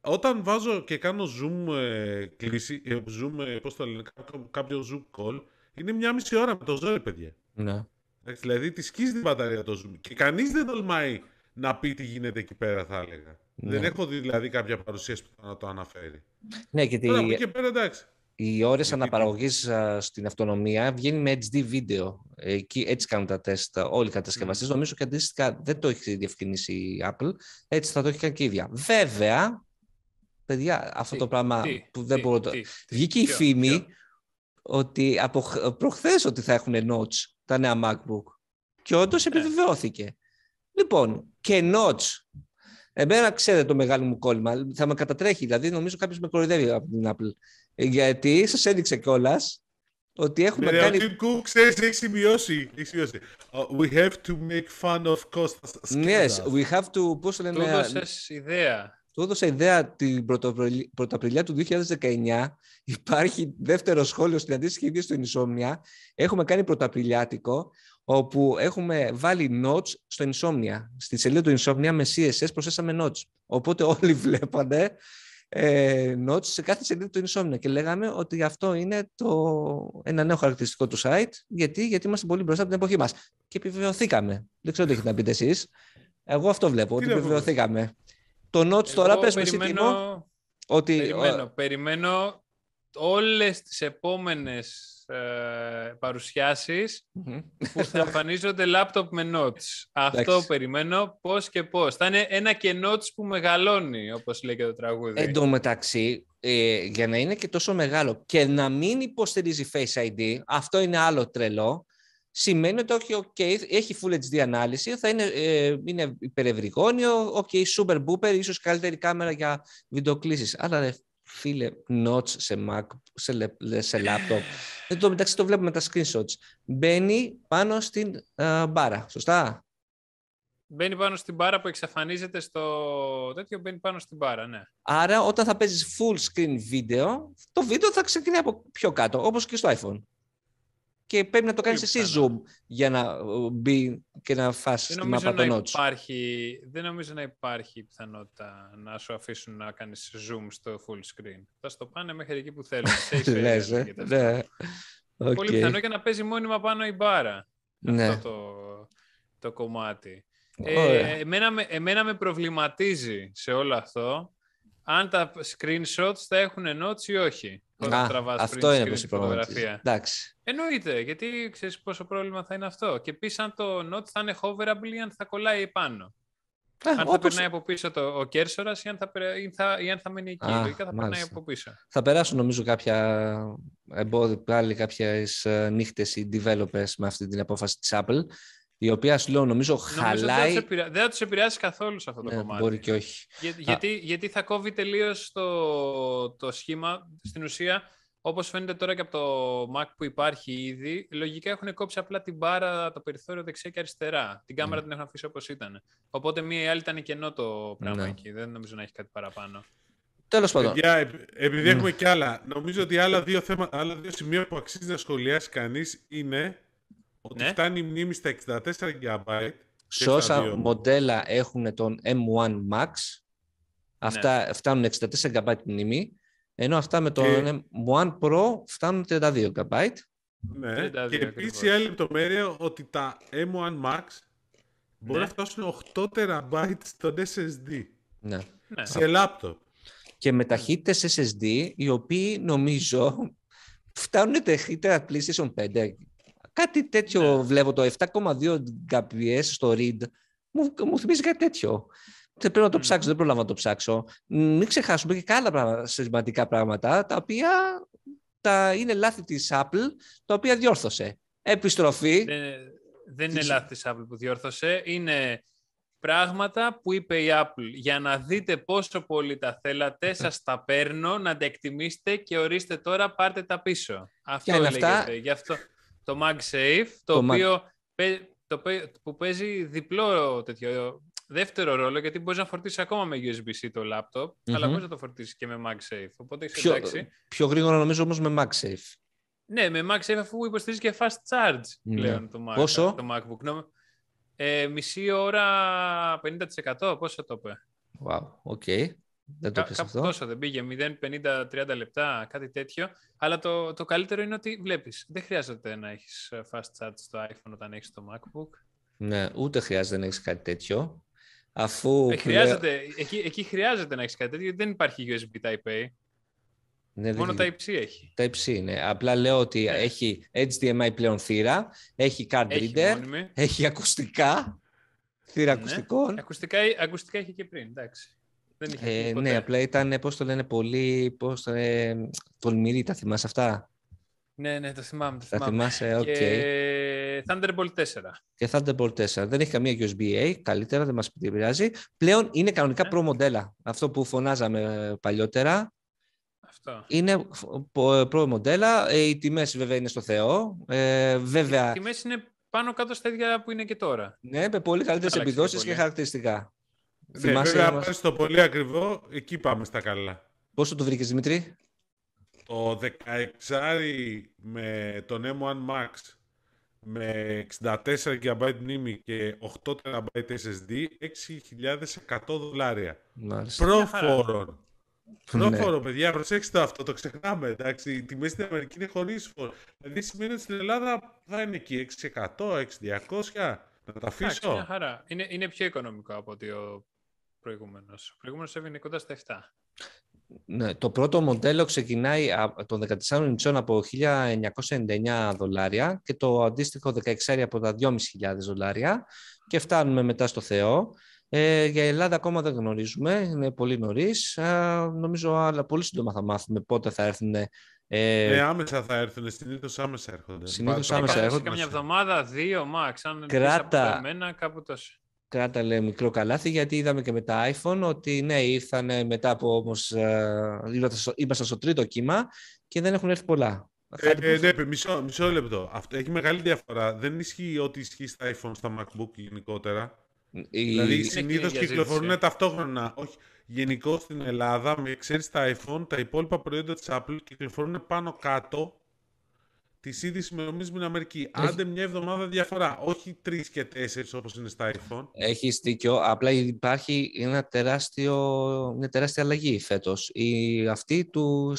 Όταν βάζω και κάνω zoom ε, κλίση, ε, zoom, ε, πώς το λένε, κάποιο zoom call, είναι μια μισή ώρα με το ζόρι, παιδιά. Ναι. Δηλαδή τη σκίζει την μπαταρία το zoom. Και κανείς δεν τολμάει να πει τι γίνεται εκεί πέρα, θα έλεγα. Ναι. Δεν έχω δει δηλαδή κάποια παρουσίαση που να το αναφέρει. Ναι, και Τώρα, από εκεί πέρα, εντάξει. Οι ώρες αναπαραγωγής στην αυτονομία βγαίνει με HD βίντεο. Εκεί, έτσι κάνουν τα τεστ όλοι οι κατασκευαστές. Mm. Νομίζω και αντίστοιχα δεν το έχει διευκρινίσει η Apple. Έτσι θα το έχει κάνει και η ίδια. Βέβαια, παιδιά, αυτό το πράγμα τι, που δεν τι, μπορώ... Τι, Βγήκε η φήμη ότι από προχθές ότι θα έχουν notch τα νέα MacBook. Και όντως Ναι. επιβεβαιώθηκε. Λοιπόν, και notch. Εμένα ξέρετε το μεγάλο μου κόλλημα. Θα με κατατρέχει. Δηλαδή, νομίζω κάποιος με κοροϊδεύει από την Apple. Ε, Γιατί σας έδειξε κιόλας ότι έχουμε Ναι, κάνει. Ο Tim Cook, ξέρεις, έχει σημειώσει. Έχει σημειώσει. Uh, we have to make fun of Costas. Yes, we have to. Πώς το Του λένε, έδωσες ιδέα. του έδωσα ιδέα την Πρωτοπριλ- Πρωταπριλιά του 2019. Υπάρχει δεύτερο σχόλιο στην αντίστοιχη είδηση του Insomnia. Έχουμε κάνει Πρωταπριλιάτικο, όπου έχουμε βάλει notes στο Insomnia. Στη σελίδα του Insomnia με CSS προσθέσαμε notes. Οπότε όλοι βλέπανε ε, notes σε κάθε σελίδα του Insomnia και λέγαμε ότι αυτό είναι το, ένα νέο χαρακτηριστικό του site. Γιατί, γιατί είμαστε πολύ μπροστά από την εποχή μας. Και επιβεβαιωθήκαμε. Δεν ξέρω τι έχετε να πείτε εσείς. Εγώ αυτό βλέπω, ότι να πούμε; επιβεβαιωθήκαμε. Το notes τώρα Εγώ πες με εσύ περιμένω, Τίμω, ότι... περιμένω, περιμένω όλες τις επόμενες ε, παρουσιάσεις Μμμ. που θα εμφανίζονται laptop με notes. Αυτό Εντάξει. περιμένω πώς και πώς. Θα είναι ένα και notes που μεγαλώνει, όπως λέει και το τραγούδι. Εν τω μεταξύ, ε, για να είναι και τόσο μεγάλο και να μην υποστηρίζει Face ID, αυτό είναι άλλο τρελό, σημαίνει ότι όχι, okay, έχει Full HD ανάλυση, θα είναι, ε, είναι υπερευρυγόνιο, ok, super booper, ίσως καλύτερη κάμερα για βιντεοκλήσεις. Αλλά ρε, φίλε, notes σε Mac, σε, λε- σε laptop. Εν τω μεταξύ το βλέπουμε τα screenshots. Μπαίνει πάνω στην ε, μπάρα, σωστά; Μπαίνει πάνω στην μπάρα που εξαφανίζεται στο τέτοιο, μπαίνει πάνω στην μπάρα, ναι. Άρα όταν θα παίζεις full screen βίντεο, το βίντεο θα ξεκινάει από πιο κάτω, όπως και στο iPhone. Και πρέπει να το Πολύ κάνεις εσύ πιθανό. zoom για να ε, μπει και να φας Δεν στη νομίζω, μάπα να το notes. υπάρχει, δεν νομίζω να υπάρχει πιθανότητα να σου αφήσουν να κάνεις zoom στο full screen. Θα στο πάνε μέχρι εκεί που θέλουν. Safe area Λες, ε. λέγεται αυτό. Ναι. Οκ. Πολύ πιθανό και να παίζει μόνιμα πάνω η μπάρα. Ναι. Αυτό το, το κομμάτι. Ωραία. Ε, εμένα, με, εμένα με προβληματίζει σε όλο αυτό αν τα screenshots θα έχουν notes ή όχι. Όταν Α, τραβάς αυτό print είναι screen που στη σε προβληματίζει. φωτογραφία. Εντάξει. Εννοείται, γιατί ξέρεις πόσο πρόβλημα θα είναι αυτό. Και επίση αν το note θα είναι hoverable ή αν θα κολλάει επάνω. Ε, αν θα όπως περνάει από πίσω το, ο κέρσορας ή αν θα, περα- ή θα, ή αν θα μείνει εκεί. Α, Λογικά θα περνάει μάλιστα. από πίσω. θα περάσουν νομίζω κάποια εμπόδια, πάλι κάποιες ε, νύχτες οι developers με αυτή την απόφαση της Apple, η οποία σου λέω νομίζω Νομίζω δεν θα, χαλάει. τους επηρεά- δεν θα τους επηρεάσει καθόλου σε αυτό το Ναι, κομμάτι. μπορεί και όχι. Για- γιατί, γιατί θα κόβει τελείως το, το σχήμα. Στην ουσία, όπως φαίνεται τώρα και από το Mac που υπάρχει ήδη, λογικά έχουν κόψει απλά την μπάρα, το περιθώριο δεξιά και αριστερά. Την κάμερα Ναι. την έχουν αφήσει όπως ήταν. Οπότε μία ή άλλη ήταν κενό το πράγμα Ναι. εκεί. Δεν νομίζω να έχει κάτι παραπάνω. Τέλος πάντων. Παιδιά, επ- επειδή Ναι. έχουμε κι άλλα, νομίζω ότι άλλα δύο, θέμα, άλλα δύο σημεία που αξίζει να σχολιάσει κανείς είναι ότι Ναι. φτάνει η μνήμη στα 64 GB. Σε όσα δύο. μοντέλα έχουν τον M1 Max, αυτά Ναι. φτάνουν 64 GB μνήμη, ενώ αυτά με τον Και- M1 Pro φτάνουν 32 GB. Ναι. 32 Και επίσης ακριβώς. η άλλη λεπτομέρεια ότι τα M1 Max μπορεί Ναι. να φτάσουν 8 TB στον SSD Ναι. Ναι. σε laptop. Και με ταχύτητες SSD, οι οποίοι νομίζω φτάνουν ταχύτητα PlayStation 5. Κάτι τέτοιο Ναι. βλέπω το 7,2 Gbps στο read. Μου, μου θυμίζει κάτι τέτοιο. Δεν πρέπει να το Μμμ. ψάξω, δεν προλάβα να το ψάξω. Μην ξεχάσουμε και άλλα πράγματα, σημαντικά πράγματα, τα οποία τα είναι λάθη της Apple, τα οποία διόρθωσε. Επιστροφή. Δεν, δεν είναι Της- λάθη της Apple που διόρθωσε. Είναι πράγματα που είπε η Apple. Για να δείτε πόσο πολύ τα θέλατε, σας τα παίρνω, να τα εκτιμήσετε και ορίστε τώρα, πάρτε τα πίσω. Αυτό είναι λέγεται. αυτά; Γι' αυτό το MagSafe, το, Το Mag- οποίο παι- το, παι- που παίζει διπλό τέτοιο, δεύτερο ρόλο, γιατί μπορείς να φορτίσεις ακόμα με USB-C το laptop, αλλά Μμμ. μπορείς να το φορτίσεις και με MagSafe. Οπότε έχεις Πιο, εντάξει. πιο γρήγορα νομίζω όμως με MagSafe. Ναι, με MagSafe αφού υποστηρίζεις και fast charge Ναι. πλέον το, Mac, Πόσο; το MacBook. Νο- Ε, μισή ώρα 50%, πόσο το είπε. Wow, οκ. Δεν το Κα- πες κάπου αυτό. τόσο δεν πήγε, 0, 50, 30 λεπτά, κάτι τέτοιο. Αλλά το, το καλύτερο είναι ότι βλέπεις, δεν χρειάζεται να έχεις ε, fast charge στο iPhone όταν έχεις το MacBook. Ναι, ούτε χρειάζεται να έχεις κάτι τέτοιο. Αφού Ε, πλέον- χρειάζεται, εκεί, εκεί χρειάζεται να έχεις κάτι τέτοιο, γιατί δεν υπάρχει USB Type-A, Ναι, μόνο δεν- Type-C έχει. Type-C είναι. Απλά λέω ότι Ναι. έχει HDMI πλέον θύρα, έχει card Έχει reader, μόνιμη. έχει ακουστικά, θύρα Ναι. ακουστικών. Ακουστικά, ακουστικά είχε και πριν, εντάξει. Δεν είχε Ε, ποτέ. ναι, απλά ήταν, πώς το λένε, πολύ, πώς το λένε, τολμηρή, τα θυμάσαι αυτά; Ναι, ναι, το θυμάμαι. Το Θα θυμάμαι. θυμάσαι, οκ. Και Thunderbolt 4. Και Thunderbolt 4. Δεν έχει καμία USB-A, καλύτερα, δεν μας επηρεάζει. Πλέον είναι κανονικά Ναι. Pro μοντέλα. Αυτό που φωνάζαμε παλιότερα Αυτό. είναι Pro μοντέλα. Ε, Οι τιμές βέβαια είναι στο Θεό. Ε, βέβαια, Οι τιμές είναι πάνω κάτω στα ίδια που είναι και τώρα. ναι, με πολύ καλύτερες Άλλαξε επιδόσεις και πολύ. χαρακτηριστικά. Ναι, Θυμάσαι βέβαια, να μας- πας στο πολύ ακριβό, εκεί πάμε στα καλά. Πόσο το βρήκες, Δημήτρη; Το 16 με τον M1 Max με 64 GB μνήμη και 8 TB SSD, 6.100 δολάρια. Μάλιστα. Προφόρων. Ναι. Πρόφορο, παιδιά, προσέξτε το αυτό, το ξεχνάμε. Εντάξει, οι τιμές στην Αμερική είναι χωρίς φόρο. Δηλαδή σημαίνει ότι στην Ελλάδα θα είναι εκεί 600, 600, να τα Εντάξει, αφήσω. μια χαρά. Είναι, είναι πιο οικονομικό από ότι ο προηγούμενος. Ο προηγούμενος έβγαινε κοντά στα 7. Ναι, το πρώτο μοντέλο ξεκινάει από- των 14 ιντσών από 1.999 δολάρια και το αντίστοιχο 16 από τα 2.500 δολάρια και φτάνουμε μετά στο Θεό. Ε, για Ελλάδα ακόμα δεν γνωρίζουμε, είναι πολύ νωρίς. Ε, νομίζω αλλά πολύ σύντομα θα μάθουμε πότε θα έρθουν. Ε, Ε, άμεσα θα έρθουν, συνήθως άμεσα έρχονται. Συνήθως Πα- άμεσα πα- έρχονται. Σε καμιά εβδομάδα, δύο max. Αν Κράτα. Κράτα. από εμένα, κάπου τόσο. Κράτα λέει μικρό καλάθι γιατί είδαμε και με τα iPhone ότι ναι ήρθαν μετά από όμως ε, ήμασταν στο- ήμασταν στο τρίτο κύμα και δεν έχουν έρθει πολλά. Ε, Κάτι ε, που- ναι, παι- μισό, μισό λεπτό. Αυτό έχει μεγάλη διαφορά. Δεν ισχύει ό,τι ισχύει στα iPhone, στα MacBook γενικότερα. η- Δηλαδή συνήθως για κυκλοφορούν ζήτηση. ταυτόχρονα. Όχι. Γενικώ στην Ελλάδα, με εξαίρεση τα iPhone, τα υπόλοιπα προϊόντα της Apple κυκλοφορούν πάνω κάτω τη ίδια ημερομηνία με την Αμερική. Άντε μια εβδομάδα διαφορά. Όχι τρεις και τέσσερις όπως είναι στα iPhone. Έχεις δίκιο. Απλά υπάρχει ένα τεράστιο, μια τεράστια αλλαγή φέτος. Η, αυτή του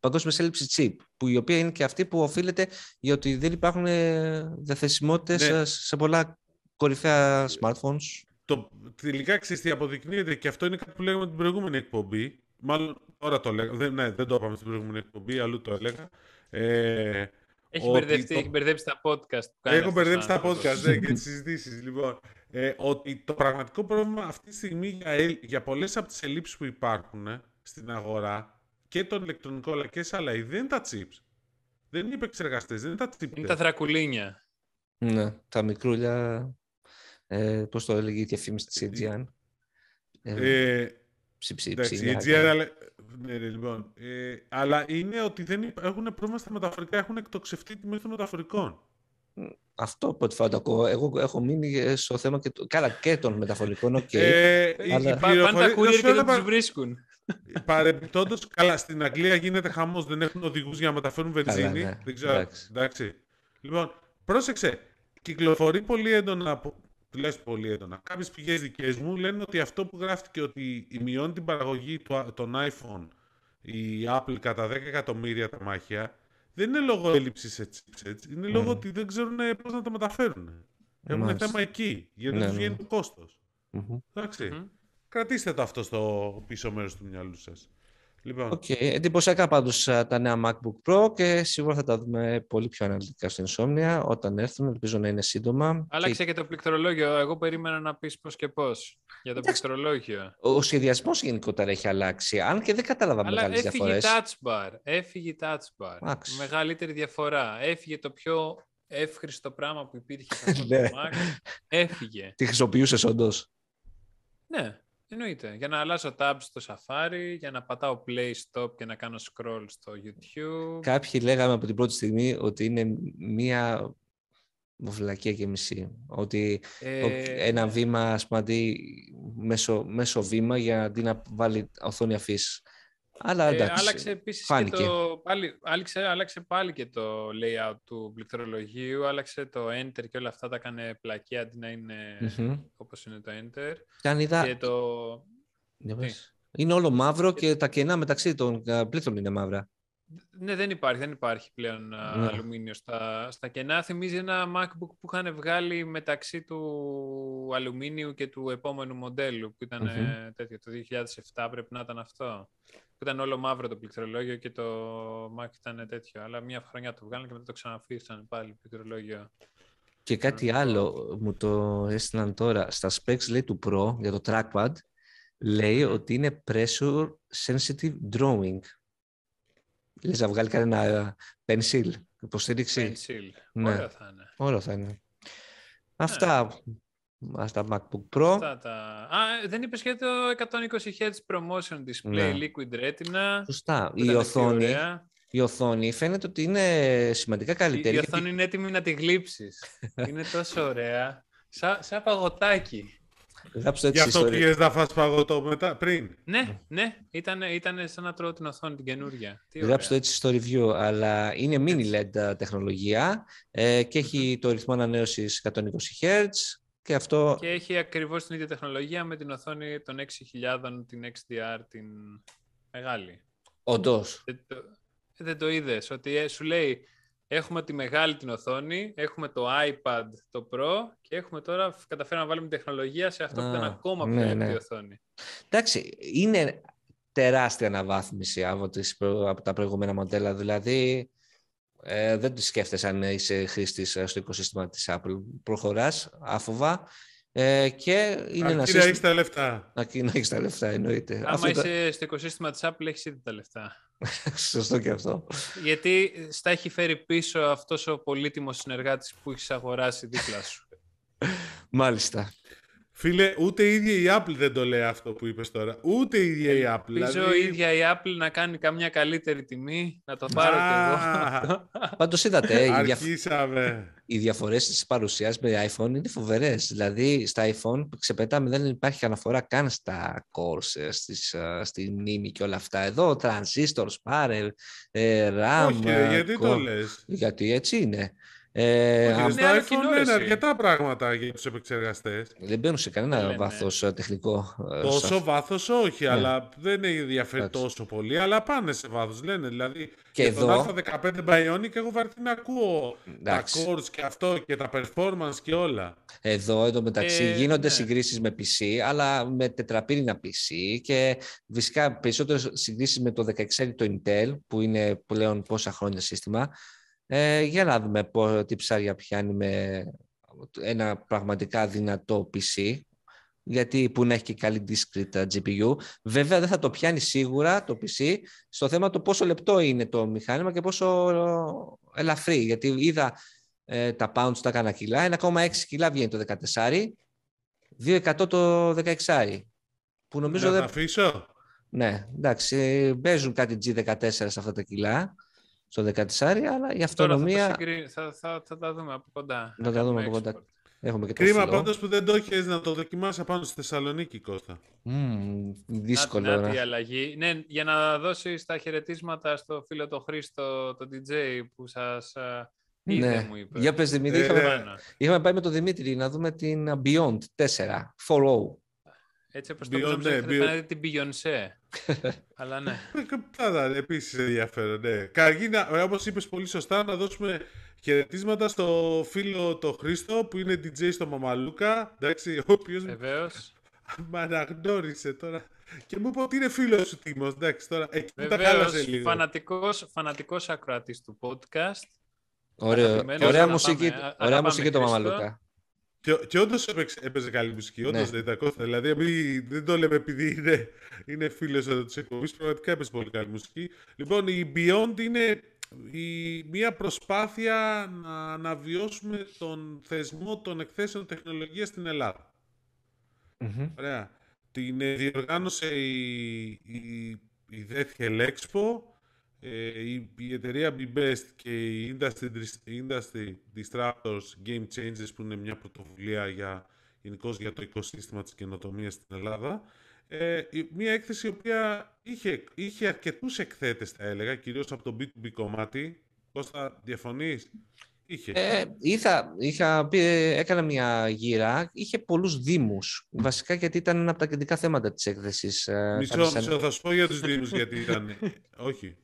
παγκόσμιας έλλειψης chip, που η οποία είναι και αυτή που οφείλεται για ότι δεν υπάρχουν ε, διαθεσιμότητες Ναι. ε, σε πολλά κορυφαία smartphones. Το, τελικά ξέρεις τι αποδεικνύεται και αυτό είναι κάτι που λέγαμε την προηγούμενη εκπομπή. Μάλλον τώρα το λέγαμε. Δεν, ναι, δεν το είπαμε στην προηγούμενη εκπομπή, αλλού το έλεγα. Ε, Έχει, ότι μπερδευτεί, το- έχει μπερδέψει τα podcast που κάνει Έχω αυτός μπερδέψει ο τα άνθρωπος. podcast ναι, και τις συζητήσεις. Λοιπόν, ε, ότι το πραγματικό πρόβλημα αυτή τη στιγμή για, ελ- για πολλές από τις ελλείψεις που υπάρχουν ε, στην αγορά και των ηλεκτρονικών αλλά και σε άλλα είδη, δεν είναι τα chips. Δεν είναι οι επεξεργαστές, δεν είναι τα chips. Είναι τα θρακουλίνια. Ναι, τα μικρούλια, ε, πώς το έλεγε η διαφήμιση της Aegean. Ε, Ε, ψι, ψι, εντάξει, ψι, η ναι, Aegean, αλλά- ναι, ναι, λοιπόν. Ε, αλλά είναι ότι δεν υπ- έχουν πρόβλημα στα μεταφορικά, έχουν εκτοξευτεί τιμές των μεταφορικών. Αυτό από ό,τι φάω το ακούω. Εγώ έχω μείνει ε, στο θέμα και, το- καλά, και των μεταφορικών, οκ. Ε, οι- Αλλά- οι Πα- Πάνε τα πληροφορίες- courier να σου και πω δεν ένα τους πα- βρίσκουν. Παρεμπιπτόντως, καλά, στην Αγγλία γίνεται χαμός, δεν έχουν οδηγούς για να μεταφέρουν βενζίνη. ναι, δεν ξέρω, εντάξει. εντάξει. Λοιπόν, πρόσεξε, κυκλοφορεί πολύ έντονα, από- τουλάχιστον πολύ έντονα, κάποιες πηγές δικές μου λένε ότι αυτό που γράφτηκε ότι μειώνει την παραγωγή του, α- των iPhone η Apple κατά 10 εκατομμύρια τα μάχια, δεν είναι λόγω έλλειψης σε chipsets, είναι λόγω Μμμ. ότι δεν ξέρουν πώς να τα μεταφέρουν. Έχουν Μάλιστα. θέμα εκεί, γιατί Ναι, δεν τους ναι, βγαίνει ναι. το κόστος. Μμμ. Εντάξει. Μμμ. Κρατήστε το αυτό στο πίσω μέρος του μυαλού σας. Λοιπόν, Οκ, εντυπωσιακά πάντως τα νέα MacBook Pro και σίγουρα θα τα δούμε πολύ πιο αναλυτικά στην Insomnia όταν έρθουν, ελπίζω να είναι σύντομα. Άλλαξε και το πληκτρολόγιο. Εγώ περίμενα να πεις πώς και πώς για το Εντάξει. πληκτρολόγιο. Ο, ο σχεδιασμός γενικότερα έχει αλλάξει, αν και δεν κατάλαβα Αλλά μεγάλες έφυγε η διαφορές. touch bar. Έφυγε η touch bar. Εντάξει. Μεγαλύτερη διαφορά. Έφυγε το πιο εύχριστο πράγμα που υπήρχε σε αυτό Ναι. το Mac. Έφυγε. Τι χρησιμοποιούσες όντως; Ναι, εννοείται. Για να αλλάζω tabs στο Safari, για να πατάω play stop και να κάνω scroll στο YouTube. Κάποιοι λέγαμε από την πρώτη στιγμή ότι είναι μία μοβλακία και μισή. Ότι Ε, ο- ένα βήμα, ας πούμε, αντί μέσο, μέσο βήμα για αντί να βάλει οθόνη αφής. Αλλά Ε, εντάξει, άλλαξε επίσης φάνηκε. και το, πάλι, άλλαξε, άλλαξε πάλι και το layout του πληκτρολογίου, άλλαξε το enter και όλα αυτά τα έκανε πλακία αντί να είναι Μμμ. όπως είναι το enter. Και αν είδα, Και το... Για πες. είναι όλο μαύρο και τα κενά μεταξύ των ε, πλήθων είναι μαύρα. Ναι, δεν υπάρχει, δεν υπάρχει πλέον α, Ναι. αλουμίνιο στα, στα κενά. Θυμίζει ένα MacBook που είχαν βγάλει μεταξύ του αλουμίνιου και του επόμενου μοντέλου, που ήταν Μμμ. ε, τέτοιο, το 2007 πρέπει να ήταν αυτό. Που ήταν όλο μαύρο το πληκτρολόγιο και το Mac ήταν τέτοιο. Αλλά μια χρονιά το βγάλανε και μετά το ξαναφύσανε πάλι πληκτρολόγιο. Και κάτι αυτό. άλλο μου το έστειλαν τώρα. Στα specs λέει του Pro για το trackpad λέει ότι είναι pressure sensitive drawing. Λες να βγάλει κανένα pencil, υποστήριξη; Pencil. Ναι. Ωραίο θα είναι. Όλο θα είναι. Αυτά στα MacBook Pro. Αυτά τα... Α, δεν είπες για το 120 Hz promotion display Ναι. liquid retina. Σωστά. που Η ήταν οθόνη, ωραία. η οθόνη φαίνεται ότι είναι σημαντικά Η, η καλύτερη. γιατί- οθόνη είναι έτοιμη να τη γλύψεις. είναι τόσο ωραία. Σαν σαν παγωτάκι. Γράψτε Γι' έτσι αυτό ιστορία. πήγες να φας παγωτό μετά, πριν. Ναι, ναι, ήταν, ήταν σαν να τρώω την οθόνη την καινούρια. Τι Γράψτε το ωραία. έτσι στο review, αλλά είναι mini LED τεχνολογία ε, και έχει το ρυθμό ανανέωσης 120 Hz και αυτό Και έχει ακριβώς την ίδια τεχνολογία με την οθόνη των 6000, την XDR, την μεγάλη. όντως. Δεν το, δεν το είδες, ότι ε, σου λέει έχουμε τη μεγάλη την οθόνη, έχουμε το iPad το Pro και έχουμε τώρα καταφέρει να βάλουμε τεχνολογία σε αυτό που ήταν Α, ακόμα πιο ναι, λεπτή ναι. οθόνη. Εντάξει, είναι τεράστια αναβάθμιση από, τις, προ- από τα προηγούμενα μοντέλα. Δηλαδή, ε, δεν τη σκέφτεσαι αν είσαι χρήστης ε, στο οικοσύστημα της Apple. Προχωράς άφοβα ε, και είναι ένα Αρκεί να έχεις τα λεφτά. Αρκεί να έχεις τα λεφτά, εννοείται. Άμα Αυτό ήταν- είσαι στο οικοσύστημα της Apple έχεις ήδη τα λεφτά. Σωστό και αυτό. Γιατί στα έχει φέρει πίσω αυτός ο πολύτιμος συνεργάτης που έχεις αγοράσει δίπλα σου. Μάλιστα. Φίλε, ούτε η ίδια η Apple δεν το λέει αυτό που είπες τώρα. Ούτε η ίδια η Apple. Ελπίζω δηλαδή- η ίδια η Apple να κάνει καμιά καλύτερη τιμή, να το πάρω Α, κι εγώ. Πάντως είδατε, ε, οι, διαφ- Αρχίσαμε. οι διαφορές της παρουσίας με iPhone είναι φοβερές. Δηλαδή, στα iPhone που ξεπετάμε δεν υπάρχει αναφορά καν στα cores, ε, στις, ε, στη μνήμη και όλα αυτά. Εδώ, transistors, πάρε, ε, RAM, Όχι, ρε, ε, γιατί το core. λες; Γιατί έτσι είναι. Ε, Όχι, αν- στο είναι iPhone ανακοινώση. λένε αρκετά πράγματα για τους επεξεργαστές. δεν μπαίνουν σε κανένα λένε. βάθος ε, τεχνικό. ε, σε Τόσο αυτό. βάθος όχι, Ναι. αλλά δεν ενδιαφέρει Εντάξει. τόσο πολύ, αλλά πάνε σε βάθος, λένε. Δηλαδή, Και για τον εδώ- Α15 Bionic έχω βαρθεί να ακούω Εντάξει. τα cores και αυτό και τα performance και όλα. Εδώ εντωμεταξύ Ε, γίνονται ναι. συγκρίσεις με PC, αλλά με τετραπύρινα PC και φυσικά περισσότερες συγκρίσεις με το 16 το Intel, που είναι πλέον πόσα χρόνια σύστημα. Ε, για να δούμε πό- τι ψάρια πιάνει με ένα πραγματικά δυνατό PC, γιατί που να έχει και καλή discrete GPU. Βέβαια δεν θα το πιάνει σίγουρα το PC στο θέμα το πόσο λεπτό είναι το μηχάνημα και πόσο ελαφρύ. Γιατί είδα ε, τα pounds τα έκανα κιλά, 1,6 κιλά βγαίνει το 14, 2% το 16. Που νομίζω Να δεν... τα αφήσω. Ναι, εντάξει, ε, παίζουν κάτι G14 σε αυτά τα κιλά, στο 14, αλλά η Τώρα θα, αυτονομία... το συγκρι... θα, θα, θα τα δούμε από κοντά. Να τα δούμε από Κάνουμε κοντά. export. Έχουμε και το Κρίμα φλό. πάντως που δεν το έχεις να το δοκιμάσεις απάνω στη Θεσσαλονίκη, Κώστα. Μμμ, δύσκολο. Να, να, να- η αλλαγή. Ναι, για να δώσει τα χαιρετίσματα στο φίλο το Χρήστο, το DJ που σας α, είδε, Ναι. μου είπε. Για πες Δημήτρη, Ε, είχαμε, ναι. Πάνω. είχαμε πάει με τον Δημήτρη να δούμε την Beyond 4, 4 Έτσι όπως το Beyond, βλέπω, ναι, θα Beyond. φαίνεται την Beyoncé. Αλλά ναι. Θα ήταν επίσης ενδιαφέρον, ναι. Καργί, να- όπως είπες πολύ σωστά, να δώσουμε χαιρετίσματα στο φίλο το Χρήστο που είναι DJ στο Μαμαλούκα, εντάξει, ο οποίος Βεβαίως. με αναγνώρισε τώρα και μου είπε ότι είναι φίλος σου Τίμος, εντάξει, τώρα εκεί που τα Βεβαίως, χάλασε λίγο. φανατικός, φανατικός ακροατής του podcast. Ωραίο, Αγαπημένος, ωραία να μουσική, πάμε. Α- ωραία αγαπάμε, μουσική το Χρήστο. Μαμαλούκα. Και, και όντως έπαιξε, έπαιζε καλή μουσική, όντως Ναι. δεν ήταν Κώστα. Δηλαδή, εμείς δεν το λέμε επειδή είναι, είναι φίλος εδώ της εκπομπής, πραγματικά έπαιζε πολύ καλή μουσική. Λοιπόν, η Beyond είναι η, μια προσπάθεια να αναβιώσουμε τον θεσμό των εκθέσεων τεχνολογίας στην Ελλάδα. Μμμ. Ωραία. Την ε, διοργάνωσε η, η, η Deathhell Expo, ε, η, η εταιρεία BeBest και η Industry, Dis- Industry Disruptors Game Changers που είναι μια πρωτοβουλία για, γενικώς για το οικοσύστημα της καινοτομίας στην Ελλάδα. Ε, η- μια έκθεση η οποία είχε, είχε αρκετούς εκθέτες θα έλεγα, κυρίως από το B2B κομμάτι. Κώστα, διαφωνείς; Είχε. Ε, είχα, είχα πει, ε, έκανα μια γύρα, είχε πολλούς δήμους, βασικά γιατί ήταν ένα από τα κεντρικά θέματα της έκθεσης. ε, Μισό, κάποια σαν- μισό, θα σου πω για τους Δήμους γιατί ήταν. Όχι.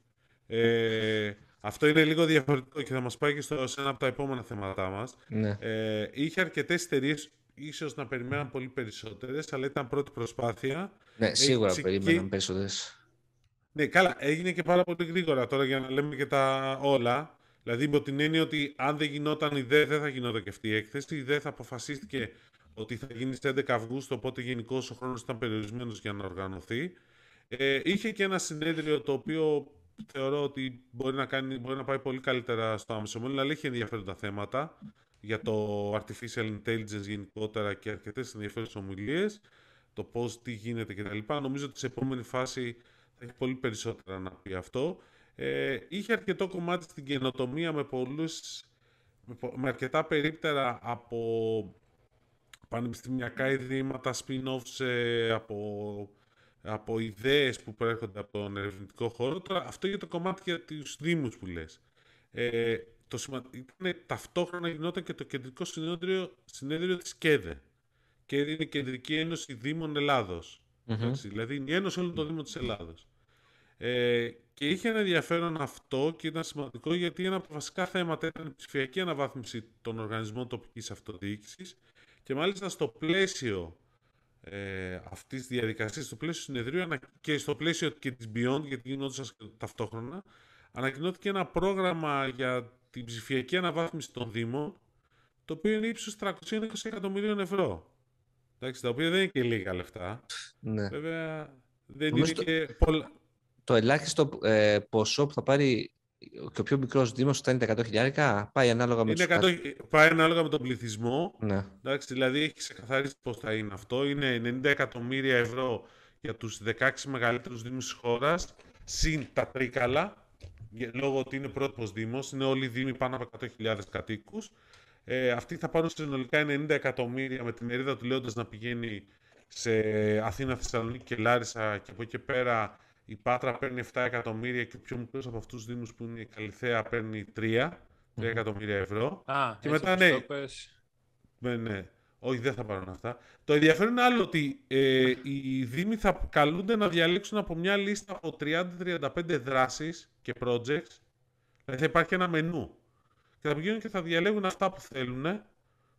Ε, αυτό είναι λίγο διαφορετικό και θα μας πάει και στο, σε ένα από τα επόμενα θέματά μας. Ναι. Ε, είχε αρκετές εταιρείες, ίσως να περιμέναν πολύ περισσότερες, αλλά ήταν πρώτη προσπάθεια. ναι, σίγουρα ξεκι- περίμεναν περισσότερες. Ναι, καλά, έγινε και πάρα πολύ γρήγορα τώρα για να λέμε και τα όλα. Δηλαδή, υπό την έννοια ότι αν δεν γινόταν η ΔΕ, δεν θα γινόταν και αυτή η έκθεση. Η ΔΕ θα αποφασίστηκε ότι θα γίνει στις 11 Αυγούστου, οπότε γενικώς ο χρόνος ήταν περιορισμένος για να οργανωθεί. Ε, είχε και ένα συνέδριο το οποίο θεωρώ ότι μπορεί να, κάνει, μπορεί να πάει πολύ καλύτερα στο άμεσο μέλλον, αλλά έχει ενδιαφέροντα θέματα για το artificial intelligence γενικότερα και αρκετές ενδιαφέρουσες ομιλίες, το πώς, τι γίνεται κτλ. Νομίζω ότι σε επόμενη φάση θα έχει πολύ περισσότερα να πει αυτό. Ε, είχε αρκετό κομμάτι στην καινοτομία με πολλούς, με, αρκετά περίπτερα από πανεπιστημιακά ιδρύματα, spin-offs ε, από, από ιδέες που προέρχονται από τον ερευνητικό χώρο. Τώρα, αυτό για το κομμάτι για τους δήμους που λες. Ε, το σημα... ήταν, ταυτόχρονα γινόταν και το κεντρικό συνέδριο, συνέδριο της ΚΕΔΕ. Και είναι η Κεντρική Ένωση Δήμων Ελλάδος. Mm-hmm. Δηλαδή είναι η Ένωση όλων των Δήμων της Ελλάδος. Ε, και είχε ένα ενδιαφέρον αυτό και ήταν σημαντικό γιατί ένα από τα βασικά θέματα ήταν η ψηφιακή αναβάθμιση των οργανισμών τοπικής αυτοδιοίκησης και μάλιστα στο πλαίσιο ε, αυτής της διαδικασίας, στο πλαίσιο συνεδρίου και στο πλαίσιο και της Beyond, γιατί γινόντουσαν ταυτόχρονα, ανακοινώθηκε ένα πρόγραμμα για την ψηφιακή αναβάθμιση των Δήμων, το οποίο είναι ύψος 320 εκατομμυρίων ευρώ. Εντάξει, τα οποία δεν είναι και λίγα λεφτά. Ναι. Βέβαια, δεν είναι το, και πολλά... Το ελάχιστο ε, ποσό που θα πάρει και ο πιο μικρός Δήμος θα είναι τα 100 χιλιάρικα, πάει ανάλογα με, είναι 100, πάει ανάλογα με τον πληθυσμό. Ναι. Εντάξει, δηλαδή έχει ξεκαθαρίσει πώς θα είναι αυτό. Είναι 90 εκατομμύρια ευρώ για τους 16 μεγαλύτερους Δήμους της χώρας, συν τα τρίκαλα, λόγω ότι είναι πρότυπος Δήμος, είναι όλοι οι Δήμοι πάνω από 100.000 κατοίκους. Ε, αυτοί θα πάρουν συνολικά 90 εκατομμύρια με τη μερίδα του Λέοντας να πηγαίνει σε Αθήνα, Θεσσαλονίκη και Λάρισα και από εκεί πέρα η Πάτρα παίρνει 7 εκατομμύρια και ο πιο μικρός από αυτούς τους Δήμους που είναι η Καλυθέα παίρνει 3, 3 εκατομμύρια ευρώ. Α, και μετά ναι, ναι, ναι. Όχι, δεν θα πάρουν αυτά. Το ενδιαφέρον είναι άλλο ότι ε, οι Δήμοι θα καλούνται να διαλέξουν από μια λίστα από 30-35 δράσεις και projects. Δηλαδή θα υπάρχει ένα μενού. Και θα πηγαίνουν και θα διαλέγουν αυτά που θέλουν.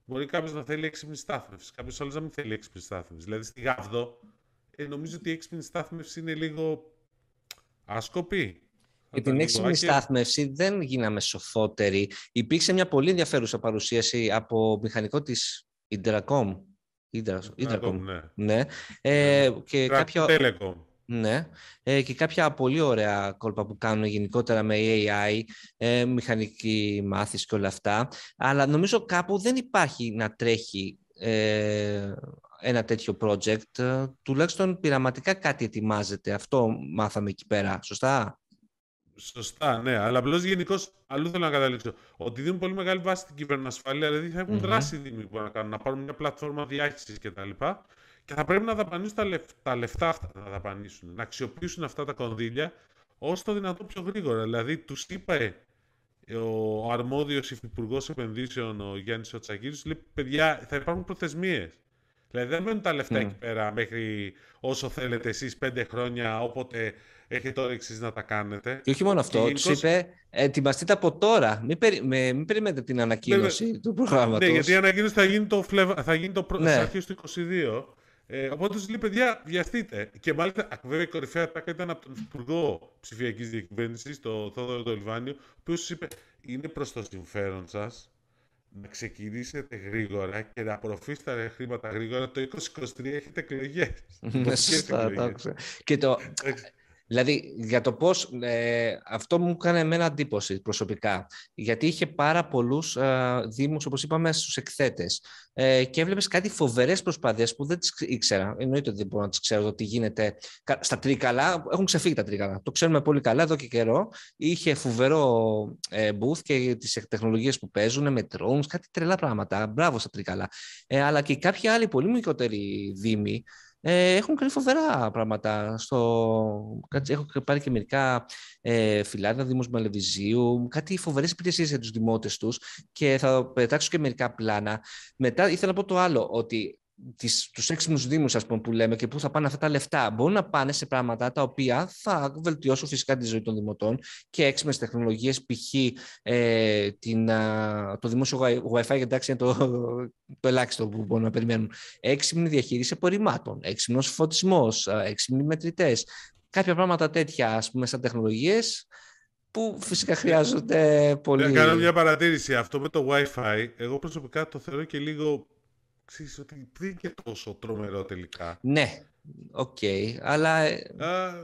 Μπορεί κάποιος να θέλει έξυπνη στάθμευση, κάποιος άλλος να μην θέλει έξυπνη στάθμευση. Δηλαδή στη Γάβδο, ε, νομίζω ότι η έξυπνη στάθμευση είναι λίγο άσκοπη. Για την έξυπνη στάθμευση δεν γίναμε σοφότεροι. Υπήρξε μια πολύ ενδιαφέρουσα παρουσίαση από μηχανικό της Interacom. Interacom, ναι. ναι. Ε, και κάποια... Telecom. Ναι, ε, και κάποια πολύ ωραία κόλπα που κάνουν γενικότερα με AI, ε, μηχανική μάθηση και όλα αυτά. Αλλά νομίζω κάπου δεν υπάρχει να τρέχει ε, ένα τέτοιο project. Ε, τουλάχιστον πειραματικά κάτι ετοιμάζεται. Αυτό μάθαμε εκεί πέρα. Σωστά; Σωστά, ναι. Αλλά απλώς γενικώς αλλού θέλω να καταλήξω. Ότι δίνουν πολύ μεγάλη βάση στην κυβερνοασφάλεια, δηλαδή θα έχουν mm-hmm. δράση δήμοι που να κάνουν, να πάρουν μια πλατφόρμα διάχυσης κτλ. Και θα πρέπει να δαπανίσουν τα, λεφ... τα λεφτά αυτά, να δαπανίσουν, να αξιοποιήσουν αυτά τα κονδύλια όσο το δυνατόν πιο γρήγορα. Δηλαδή, τους είπε ο αρμόδιος υφυπουργός επενδύσεων, ο Γιάννης Οτσακίδη, λέει: Παιδιά, θα υπάρχουν προθεσμίες. Δηλαδή, δεν μένουν τα λεφτά mm. εκεί πέρα μέχρι όσο θέλετε εσείς πέντε χρόνια, όποτε έχετε όρεξη να τα κάνετε. Και όχι μόνο αυτό, γενικώς... του είπε ετοιμαστείτε από τώρα. Μην, περι... με... μην περιμένετε την ανακοίνωση ναι, του προγράμματος. Ναι, γιατί η ανακοίνωση θα γίνει το, φλεβα... θα γίνει το προ... ναι. του 22. Ε, οπότε τους λέει, παιδιά, βιαστείτε. Και μάλιστα, βέβαια, η κορυφαία τάκα ήταν από τον Υπουργό Ψηφιακής Διακυβέρνησης, τον Θόδωρο Τολιβάνιο, ο οποίος είπε: Είναι προς το συμφέρον σας να ξεκινήσετε γρήγορα και να απορροφήσετε τα χρήματα γρήγορα. Το 2023 έχετε εκλογές. Ναι, σωστά, Και το, Δηλαδή, για το πώς, ε, αυτό μου έκανε εμένα εντύπωση προσωπικά, γιατί είχε πάρα πολλούς ε, δήμους, όπως είπαμε, στους εκθέτες ε, και έβλεπες κάτι φοβερές προσπάθειες που δεν τις ήξερα. Εννοείται ότι δεν μπορώ να τις ξέρω το τι γίνεται στα τρίκαλα. Έχουν ξεφύγει τα τρίκαλα. Το ξέρουμε πολύ καλά εδώ και καιρό. Είχε φοβερό ε, booth και τις τεχνολογίες που παίζουν με drones, κάτι τρελά πράγματα. Μπράβο στα τρίκαλα. Ε, αλλά και κάποιοι άλλοι πολύ μικρότεροι δήμοι ε, έχουν κάνει φοβερά πράγματα. Στο... Έχω πάρει και μερικά ε, φυλάδια Δήμους Μαλεβιζίου, κάτι φοβερές υπηρεσίες για τους δημότες τους και θα πετάξω και μερικά πλάνα. Μετά ήθελα να πω το άλλο, ότι τις, τους έξυπνους δήμους ας πούμε, που λέμε και πού θα πάνε αυτά τα λεφτά μπορούν να πάνε σε πράγματα τα οποία θα βελτιώσουν φυσικά τη ζωή των δημοτών και έξυπνες τεχνολογίες π.χ. Ε, την, το δημόσιο Wi-Fi εντάξει είναι το, το ελάχιστο που μπορούν να περιμένουν έξυπνη διαχείριση απορριμμάτων, έξυπνος φωτισμός, έξυπνοι μετρητές κάποια πράγματα τέτοια ας πούμε σαν τεχνολογίες που φυσικά χρειάζονται πολύ... Να κάνω μια παρατήρηση. Αυτό με το Wi-Fi, εγώ προσωπικά το θεωρώ και λίγο ξέρεις ότι δεν είναι και τόσο τρομερό τελικά. Ναι, Οκ, αλλά... Ε,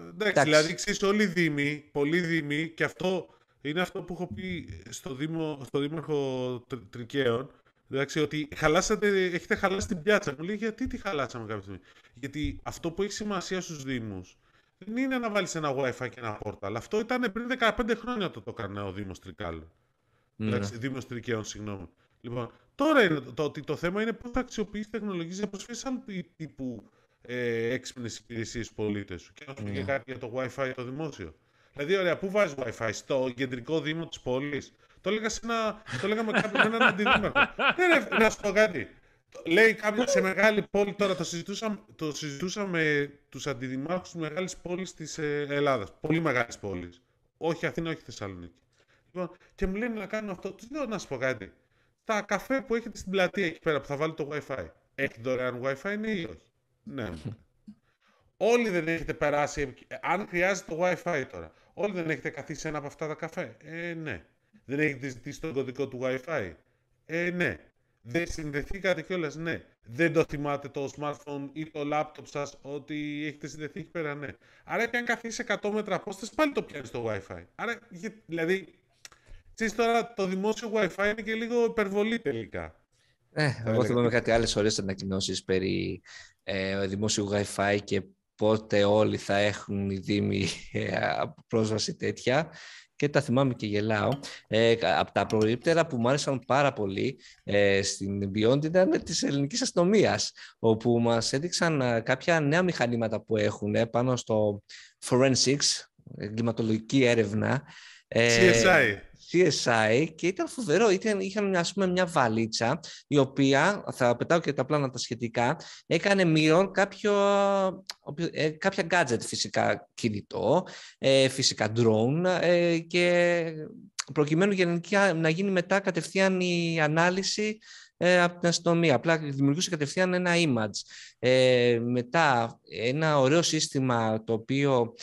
εντάξει, δηλαδή ξέρεις όλοι οι δήμοι, πολλοί δήμοι, και αυτό είναι αυτό που έχω πει στο, Δήμο, στο Δήμαρχο Τρικαίων, εντάξει, ότι χαλάσατε, έχετε χαλάσει την πιάτσα. Μου λέει γιατί τη χαλάσαμε κάποια στιγμή; Γιατί αυτό που έχει σημασία στους Δήμους δεν είναι να βάλεις ένα Wi-Fi και ένα πόρταλ. Αυτό ήταν πριν 15 χρόνια το το έκανε ο Δήμος Τρικάλων. Ναι. Εντάξει, Δήμος Τρικαίων, συγγνώμη. Λοιπόν, τώρα είναι το, το, το θέμα είναι πώς θα αξιοποιήσει τεχνολογίες για προσφέρεις άλλου τύπου ε, έξυπνες υπηρεσίες στους πολίτες σου. Και να σου πει κάτι για το WiFi το δημόσιο. Δηλαδή, ωραία, πού βάζεις WiFi, στο κεντρικό δήμο της πόλης; Το έλεγα, σε ένα, το έλεγα με κάποιον έναν αντιδήμαρχο. ναι, να σου πω κάτι. Λέει κάποιος σε μεγάλη πόλη, τώρα το συζητούσα, το συζητούσα με τους αντιδημάρχους της μεγάλης πόλης της ε, Ελλάδας. Πολύ μεγάλης πόλης. Όχι Αθήνα, όχι Θεσσαλονίκη. Λοιπόν, και μου λένε να κάνω αυτό. Του λέω να σου πω κάτι. Τα καφέ που έχετε στην πλατεία εκεί πέρα που θα βάλει το WiFi. Έχει δωρεάν WiFi, ναι ή όχι; Ναι. Όλοι δεν έχετε περάσει, αν χρειάζεται το Wi-Fi τώρα, όλοι δεν έχετε καθίσει ένα από αυτά τα καφέ; Ε, ναι. Δεν έχετε ζητήσει τον κωδικό του Wi-Fi; Ε, ναι. Δεν συνδεθήκατε κιόλας, ναι. Δεν το θυμάται το smartphone ή το laptop σας ότι έχετε συνδεθεί εκεί πέρα, ναι. Άρα και αν καθίσει 100 μέτρα απόσταση, πάλι το πιάνεις το Wi-Fi. Άρα, δηλαδή, ξέρεις τώρα, το δημόσιο Wi-Fi είναι και λίγο υπερβολή τελικά. Ε, εγώ θυμάμαι κάτι άλλες ωραίες ανακοινώσεις περί ε, δημόσιου Wi-Fi και πότε όλοι θα έχουν οι Δήμοι ε, πρόσβαση τέτοια και τα θυμάμαι και γελάω. Ε, από τα προηγούμενα που μου άρεσαν πάρα πολύ ε, στην Beyond ήταν της ελληνικής αστυνομίας, όπου μας έδειξαν ε, κάποια νέα μηχανήματα που έχουν πάνω στο forensics, εγκληματολογική έρευνα. CSI. CSI και ήταν φοβερό. Ήταν, είχαν ας πούμε, μια βαλίτσα η οποία, θα πετάω και τα πλάνα τα σχετικά, έκανε μείον κάποιο, ε, κάποια gadget φυσικά κινητό, ε, φυσικά drone ε, και προκειμένου γενικά να γίνει μετά κατευθείαν η ανάλυση από την αστυνομία. Απλά δημιουργούσε κατευθείαν ένα image. μετά ένα ωραίο σύστημα το οποίο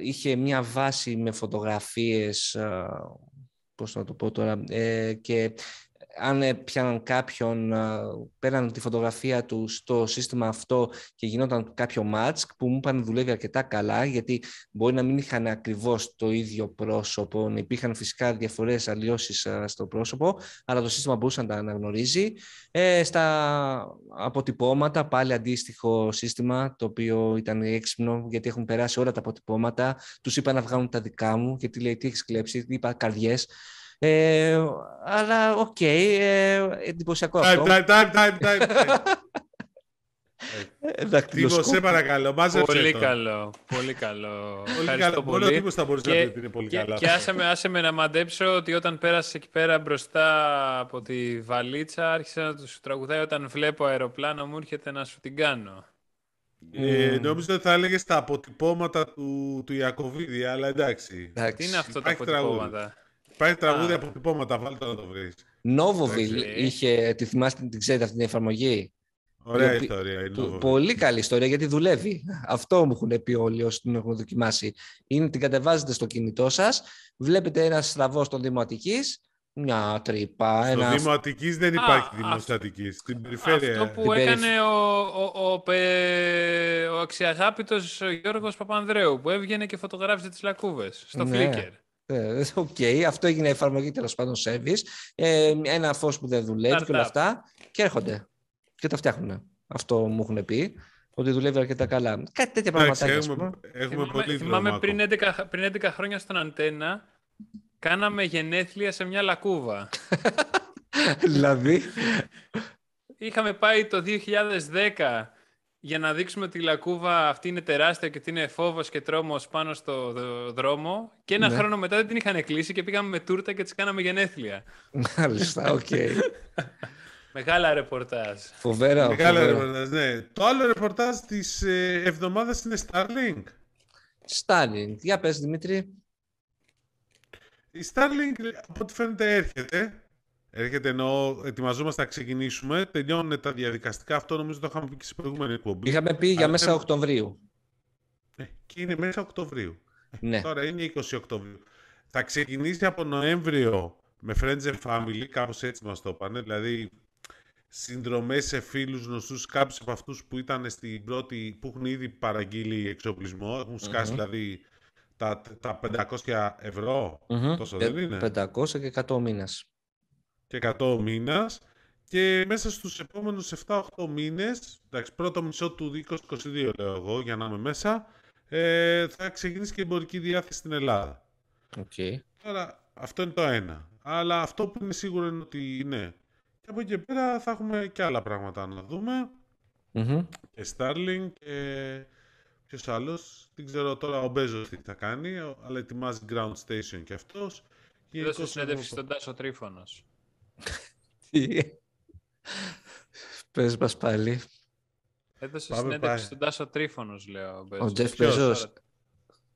είχε μια βάση με φωτογραφίες πώς να το πω τώρα, ε, και αν πιάναν κάποιον, πέραν τη φωτογραφία του στο σύστημα αυτό και γινόταν κάποιο match που μου είπαν δουλεύει αρκετά καλά γιατί μπορεί να μην είχαν ακριβώς το ίδιο πρόσωπο, υπήρχαν φυσικά διαφορές αλλοιώσεις στο πρόσωπο αλλά το σύστημα μπορούσε να τα αναγνωρίζει. Ε, στα αποτυπώματα πάλι αντίστοιχο σύστημα το οποίο ήταν έξυπνο γιατί έχουν περάσει όλα τα αποτυπώματα. Τους είπα να βγάλουν τα δικά μου γιατί λέει τι έχεις κλέψει, είπα καρδιές. Ε, αλλά οκ, okay, ε, εντυπωσιακό αυτό. Time, time, time, time, Τίμω, σε παρακαλώ, μάζεψε Πολύ το. καλό, πολύ καλό. Πολύ καλό. Μόνο ο Τίμος θα μπορούσε και, να πει είναι πολύ και, καλά. Και άσε με, άσε με να μαντέψω ότι όταν πέρασες εκεί πέρα μπροστά από τη βαλίτσα άρχισε να τους τραγουδάει όταν βλέπω αεροπλάνο μου έρχεται να σου την κάνω. Ε, mm. Νόμιζα ότι θα έλεγες τα αποτυπώματα του, του Ιακωβίδη, αλλά εντάξει. εντάξει. Τι είναι αυτό τα αποτυπώματα. Τραγούδι. Υπάρχει τραγούδι από τυπώματα, βάλτε να το βρεις. Νόβοβιλ είχε, τη θυμάστε, την ξέρετε αυτή την εφαρμογή; Ωραία η ιστορία. Η πολύ καλή ιστορία γιατί δουλεύει. Αυτό μου έχουν πει όλοι όσοι την έχουν δοκιμάσει. Είναι την κατεβάζετε στο κινητό σας, βλέπετε ένα στραβό στο Δήμο Αττικής, μια τρύπα. Στο ένα... Δήμο Αττικής δεν υπάρχει Δήμος Αττικής. Στην περιφέρεια. Αυτό που έκανε ο, ο, ο, ο αξιαγάπητος Γιώργος Παπανδρέου που έβγαινε και φωτογράφησε τις λακκούβες στο ναι. Flickr. Ε, OK, okay, αυτό έγινε εφαρμογή τέλος πάντων service. Ε, ένα φως που δεν δουλεύει και όλα αυτά. Και έρχονται και τα φτιάχνουν. Αυτό μου έχουν πει. Ότι δουλεύει αρκετά καλά. Κάτι τέτοια πράγματα. Έχουμε, έχουμε θυμάμαι, πολύ θυμάμαι πριν 11, πριν 11 χρόνια στον ΑΝΤ1 κάναμε γενέθλια σε μια λακκούβα. δηλαδή; Είχαμε πάει το 2010 για να δείξουμε ότι η λακκούβα αυτή είναι τεράστια και ότι είναι φόβος και τρόμος πάνω στο δρόμο. Και ένα ναι. χρόνο μετά δεν την είχαν κλείσει και πήγαμε με τούρτα και της κάναμε γενέθλια. Μάλιστα, οκ. Μεγάλα ρεπορτάζ. Φοβερά. Μεγάλα ρεπορτάζ, ναι. Το άλλο ρεπορτάζ της ε, εβδομάδας είναι Starlink. Starlink. Για πες, Δημήτρη. Η Starlink, από ό,τι φαίνεται, έρχεται. Έρχεται ενώ ετοιμαζόμαστε να ξεκινήσουμε. Τελειώνουν τα διαδικαστικά. Αυτό νομίζω το είχαμε πει και σε προηγούμενη εκπομπή. Είχαμε πει για μέσα Οκτωβρίου. Ναι, και είναι μέσα Οκτωβρίου. Ναι. Τώρα είναι 20 Οκτωβρίου. Θα ξεκινήσει από Νοέμβριο με Friends and Family, κάπως έτσι μας το είπανε. Δηλαδή συνδρομές σε φίλους γνωστούς, κάποιους από αυτούς που ήταν στην πρώτη, που έχουν ήδη παραγγείλει εξοπλισμό, έχουν σκάσει δηλαδή τα, τα 500 ευρώ, Μμμ. τόσο Ε, δεν είναι, 500 και 100 μήνας. Και 100 μήνας. Και μέσα στους επόμενους 7-8 μήνες, εντάξει, πρώτο μισό του 2022 λέω εγώ, για να είμαι μέσα, ε, θα ξεκινήσει και η εμπορική διάθεση στην Ελλάδα. Οκ. Τώρα, αυτό είναι το ένα. Αλλά αυτό που είναι σίγουρο είναι ότι ναι. Και από εκεί και πέρα θα έχουμε και άλλα πράγματα να δούμε. Μμμ. Και Starlink και ποιος άλλος. Δεν ξέρω τώρα ο Μπέζος τι θα κάνει, ο- αλλά ετοιμάζει ground station και αυτός. Έδωσε Γενικώς συνέντευξη έχουμε- στον Τάσο Τρίφωνος. Τι; Πες μας πάλι. Έδωσε Πάμε συνέντευξη πάλι. στον Τάσο Τρίφωνος, λέω. Ο Τζεφ Ποιος; Μπεζός. Τώρα-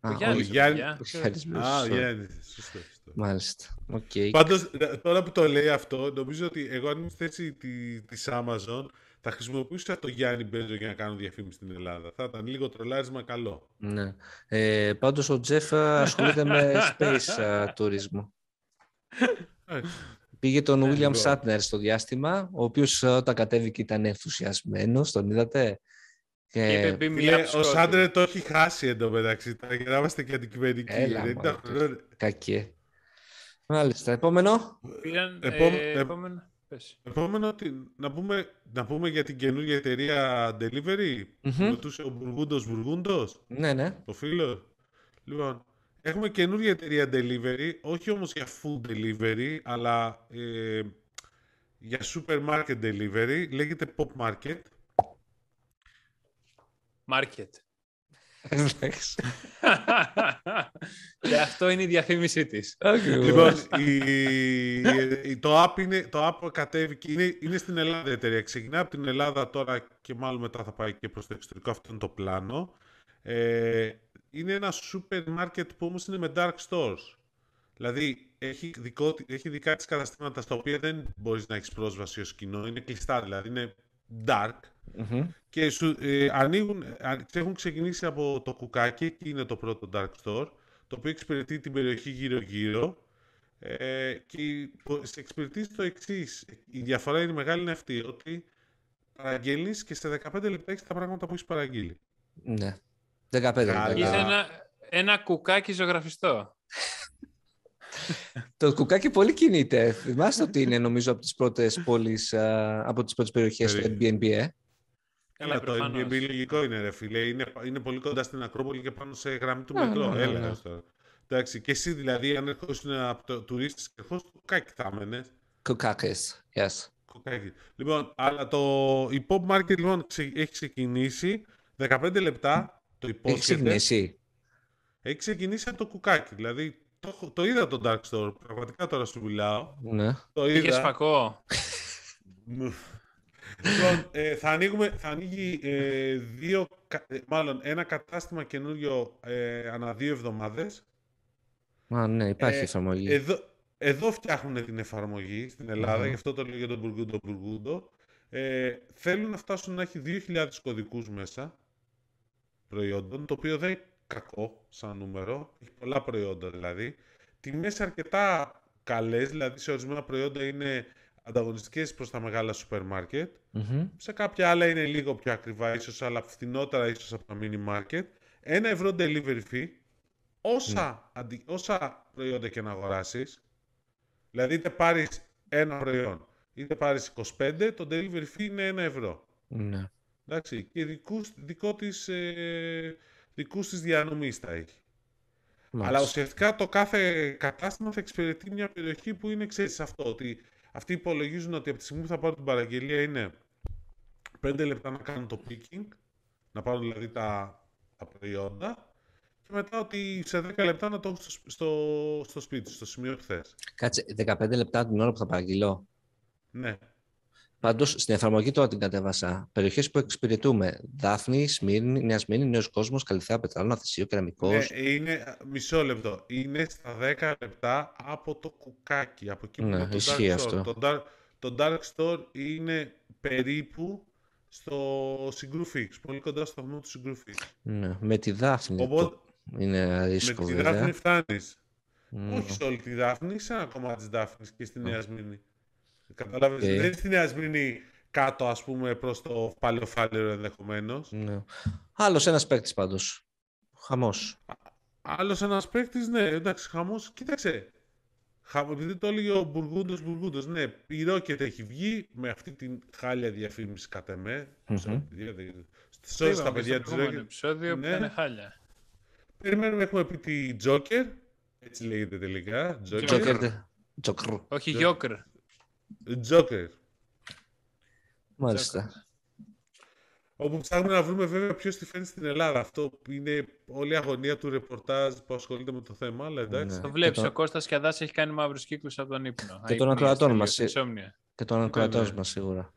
Α, Ο Γιάννης, ο Γιάννη- παιδιά. ο Γιάννης Μπεζός, Α, σωστό. Γιάννης, σωστό, σωστό. Μάλιστα. Οκ. Πάντως, ε, τώρα που το λέει αυτό, νομίζω ότι εγώ αν ήμουν στη θέση τη- της Amazon, θα χρησιμοποιούσα το Γιάννη Μπέζο για να κάνω διαφήμιση στην Ελλάδα. Θα ήταν λίγο τρολάρισμα καλό. Ναι. Ε, πάντως ο Τζεφ α, ασχολείται με space α, τουρισμό. Εντάξει. Πήγε τον William λοιπόν. Shatner στο διάστημα, ο οποίος α, όταν κατέβηκε ήταν ενθουσιασμένος, τον είδατε; Και είπε Και... μπει Φίλε, μια ο Σάντρε το έχει χάσει εντωμεταξύ. τώρα, Για να είμαστε και αντικειμενικοί. Έλα, Δεν μωρέ, τα- Κακέ. Μάλιστα. Επόμενο. Πήραν, Επόμε- ε, ε- επόμενο. Πες. Επόμενο, τι- να πούμε, να πούμε για την καινούργια εταιρεία Delivery. Μμμ. Που ρωτούσε ο Μπουργούντος Μπουργούντος, Ναι, ναι. ο φίλος. Λοιπόν, έχουμε καινούργια εταιρεία Delivery, όχι όμως για food delivery, αλλά ε, για supermarket delivery. Λέγεται Pop Market. Market. Εντάξει. και αυτό είναι η διαφήμιση της. Ακριβώς. Λοιπόν, η, η- το, app είναι, το app κατέβηκε, είναι, είναι στην Ελλάδα η εταιρεία. Ξεκινάει από την Ελλάδα τώρα και μάλλον μετά θα πάει και προς το εξωτερικό. Αυτό είναι το πλάνο. Ε, είναι ένα σούπερ μάρκετ που όμως είναι με dark stores. Δηλαδή, έχει, δικό, τη- έχει δικά της καταστήματα στα οποία δεν μπορείς να έχεις πρόσβαση ως κοινό. Είναι κλειστά, δηλαδή είναι dark. Μμμ. Και σου, ε, ανοίγουν, α- έχουν ξεκινήσει από το κουκάκι, εκεί είναι το πρώτο dark store, το οποίο εξυπηρετεί την περιοχή γύρω-γύρω. Ε, και πο- σε εξυπηρετεί το εξής. Η διαφορά είναι μεγάλη είναι αυτή, ότι παραγγέλνεις και σε 15 λεπτά έχεις τα πράγματα που έχεις παραγγείλει. Ναι. 15 λεπτά. Καλά. Είχε ένα, ένα κουκάκι ζωγραφιστό. Το κουκάκι πολύ κινείται. Θυμάστε ότι είναι νομίζω από τις πρώτες πόλεις, α, από τις πρώτες περιοχές του Περί- Airbnb, ε; Έλα, το προφανώς. Airbnb λογικό είναι ρε φίλε, είναι, είναι πολύ κοντά στην Ακρόπολη και πάνω σε γραμμή του Ναι, μετρό. ναι, ναι, Έλα, ναι. έως τώρα. Εντάξει, και εσύ δηλαδή, αν ερχόσουν από το τουρίστης, ερχόσουν το κουκάκι θα έμενες. Κουκάκες. Yes. Κοκάκι. Λοιπόν, αλλά το, η Pop Market λοιπόν ξε- έχει ξεκινήσει 15 λεπτά το Έχει υπόσχεται. ξεκινήσει. Έχει ξεκινήσει από το κουκάκι. Δηλαδή, το, έχω- το είδα το Dark Store. Πραγματικά τώρα σου μιλάω. Ναι. Το Είχε είδα. φακό. Μμ. λοιπόν, ε, θα, ανοίγουμε, θα ανοίγει ε, δύο, κα- ε, μάλλον ένα κατάστημα καινούριο ε, ανά δύο εβδομάδες. Α, ναι, υπάρχει Ε, εφαρμογή. Εδώ, εδώ φτιάχνουν την εφαρμογή στην Ελλάδα, Μμμ. γι' αυτό το λέω για τον Μπουργκούντο Μπουργκούντο. Ε, θέλουν να φτάσουν να έχει 2.000 κωδικούς μέσα προϊόντων, το οποίο δεν είναι κακό σαν νούμερο. Έχει πολλά προϊόντα δηλαδή. Τιμές αρκετά καλές, δηλαδή σε ορισμένα προϊόντα είναι ανταγωνιστικές προς τα μεγάλα σούπερ μάρκετ. Μμμ. Σε κάποια άλλα είναι λίγο πιο ακριβά, ίσως, αλλά φθηνότερα ίσως από τα mini market. Ένα ευρώ delivery fee, όσα, αντι- όσα προϊόντα και να αγοράσεις, δηλαδή είτε πάρεις ένα προϊόν, είτε πάρεις 25, το delivery fee είναι ένα ευρώ. Ναι. Εντάξει, και δικούς, δικό της, ε, δικούς της διανομής θα έχει. Αλλά Μάλιστα. ουσιαστικά το κάθε κατάστημα θα εξυπηρετεί μια περιοχή που είναι, ξέρεις, αυτό, ότι αυτοί υπολογίζουν ότι από τη στιγμή που θα πάρουν την παραγγελία είναι 5 λεπτά να κάνουν το picking, να πάρουν δηλαδή τα, τα προϊόντα και μετά ότι σε 10 λεπτά να το έχουν στο, στο, στο σπίτι, στο σημείο που θες. Κάτσε, 15 λεπτά την ώρα που θα παραγγείλω. Ναι. Πάντως στην εφαρμογή τώρα την κατέβασα. Περιοχές που εξυπηρετούμε. Δάφνη, Σμύρνη, Νέα Σμύρνη, Νέος Κόσμος, Καλυθέα, Πετράλωνα, Θησίο, Κεραμικός. ναι. Είναι, μισό λεπτό, είναι στα 10 λεπτά από το κουκάκι, από εκεί που Ναι, είναι το ισχύει Dark αυτό. Store. Το dark, το dark store είναι περίπου στο Συγκρού Fix, πολύ κοντά στο σταθμό του Συγκρού Fix. Ναι, με τη Δάφνη. Οπότε, το... Είναι με αρίσκο τη βέβαια. Δάφνη φτάνεις. Μμ. Όχι σε όλη τη Δάφνη, σε ένα κομμάτι της Δάφνης και στη Νέα Σμύρνη. Καταλάβες, Οκ. δεν είναι στη Νέα Σμύρνη κάτω ας πούμε προς το Παλαιό Φάληρο ενδεχομένως. Ναι. Άλλος ένας παίκτης πάντως. Χαμός. Άλλος ένας παίκτης, ναι, εντάξει, χαμός. Κοίταξε, χαμ, επειδή το έλεγε ο Μπουργούντος Μπουργούντος, ναι, η Rocket έχει βγει με αυτή την χάλια διαφήμιση κατά με. Μμμ. Σε όλα τα Είπαμε παιδιά στο της προηγούμενο Rocket. επεισόδιο που Ναι. ήταν χάλια. Περιμένουμε, έχουμε πει τη Joker, έτσι λέγεται τελικά. Joker. Τζόκερ. Τζόκερ. Όχι Ναι. Γιόκρ. Joker. Μάλιστα. Όπου ψάχνουμε να βρούμε βέβαια ποιος τη φέρνει στην Ελλάδα. Αυτό που είναι όλη η αγωνία του ρεπορτάζ που ασχολείται με το θέμα, αλλά εντάξει. Ναι. Το βλέπεις, το- ο Κώστας Κιαδάς έχει κάνει μαύρους κύκλους από τον ύπνο. Και των Αϊπνία, ακροατών τελείως, μας, ε. insomnia. Και τον ακροατός ναι. μας σίγουρα.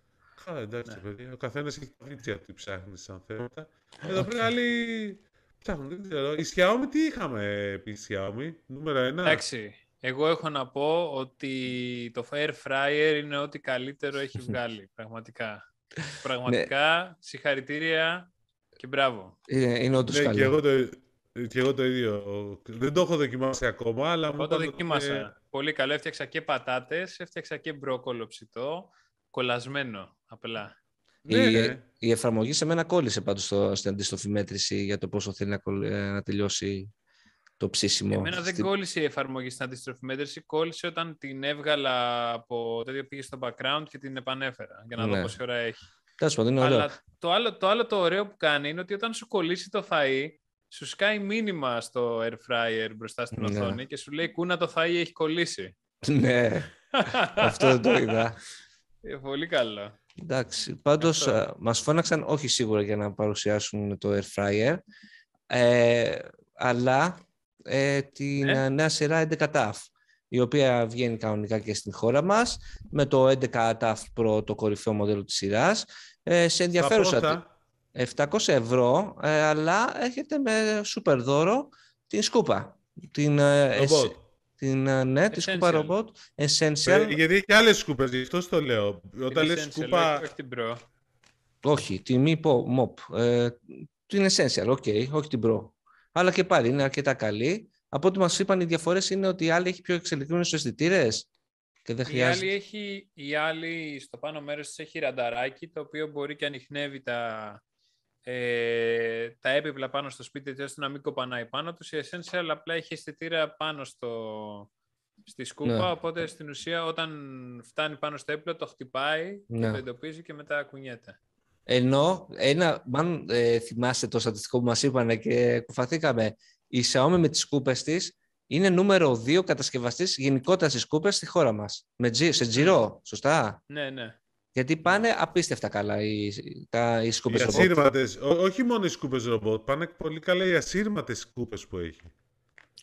Α, εντάξει, Ναι. παιδιά. Ο καθένας έχει τα βίτσια του ψάχνει σαν θέματα. Εδώ πέρα άλλοι ψάχνουν, δεν ξέρω. Η Xiaomi τι είχαμε πει, η Xiaomi, νούμερο ένα. Εντάξει, εγώ έχω να πω ότι το Air Fryer είναι ό,τι καλύτερο έχει βγάλει, πραγματικά. Πραγματικά, συγχαρητήρια και μπράβο. Είναι, είναι όντως Ναι, καλό. και εγώ, το, και εγώ το ίδιο. Δεν το έχω δοκιμάσει ακόμα, αλλά μου Εγώ το είπαν ότι δοκίμασα. είναι- Πολύ καλό. Έφτιαξα και πατάτες, έφτιαξα και μπρόκολο ψητό, κολλασμένο απλά. Ναι, η, ναι. η εφαρμογή σε μένα κόλλησε πάντως στο, στην αντίστοφη μέτρηση για το πόσο θέλει να, κολλ- ε, να τελειώσει το ψήσιμο. Εμένα δεν Στη- κόλλησε η εφαρμογή στην αντίστροφη μέτρηση. Κόλλησε όταν την έβγαλα από τέτοιο πήγε στο background και την επανέφερα για να Ναι. δω πόση ώρα έχει. Τέλος πάντων, είναι ωραίο. Αλλά το άλλο, το άλλο το ωραίο που κάνει είναι ότι όταν σου κολλήσει το φαΐ, σου σκάει μήνυμα στο air fryer μπροστά στην Ναι. οθόνη και σου λέει κούνα το φαΐ έχει κολλήσει. ναι, αυτό δεν το είδα. Ε, Πολύ καλό. Εντάξει, πάντως Αυτό. α, μας φώναξαν όχι σίγουρα για να παρουσιάσουν το Air Fryer, ε, αλλά ε, την Ναι. ε, νέα σειρά 11 TAF, η οποία βγαίνει κανονικά και στην χώρα μας, με το 11 ταφ Pro, το κορυφαίο μοντέλο της σειράς, ε, σε ενδιαφέρουσα πόσα; 700 ευρώ, ε, αλλά έχετε με σούπερ δώρο την σκούπα. Την, ε, Ρομπότ. εσ- την, ε, ναι, τη σκούπα Essential. ρομπότ, Ε, Essential, γιατί έχει και άλλες σκούπες, γι' αυτό το λέω. Όταν Την λες Essential, σκούπα. όχι- όχι την Pro. όχι, τη μη πω, mop, ε, την Essential, OK, όχι την Pro. Αλλά και πάλι είναι αρκετά καλή. Από ό,τι μας είπαν οι διαφορές είναι ότι η άλλη έχει πιο εξελιγμένους αισθητήρες και δεν Η χρειάζεται. άλλη, έχει, η άλλη στο πάνω μέρος της έχει ρανταράκι το οποίο μπορεί και ανοιχνεύει τα, ε, τα έπιπλα πάνω στο σπίτι έτσι ώστε να μην κοπανάει πάνω τους. Η Essential απλά έχει αισθητήρα πάνω στο, στη σκούπα, Ναι. οπότε στην ουσία όταν φτάνει πάνω στο έπιπλο το χτυπάει, Ναι. και το εντοπίζει και μετά κουνιέται. Ενώ, ένα, μάλλον ε, θυμάστε το στατιστικό που μας είπαν και κουφαθήκαμε, η Xiaomi με τις σκούπες της είναι νούμερο 2 κατασκευαστής γενικότερα στις σκούπες στη χώρα μας. Με, τζι- σε τζιρό, σωστά; Ναι, ναι. Γιατί πάνε απίστευτα καλά οι, τα, οι Οι σκούπες ρομπότ. ασύρματες, ό- όχι μόνο οι σκούπες ρομπότ, πάνε πολύ καλά οι ασύρματες σκούπες που έχει.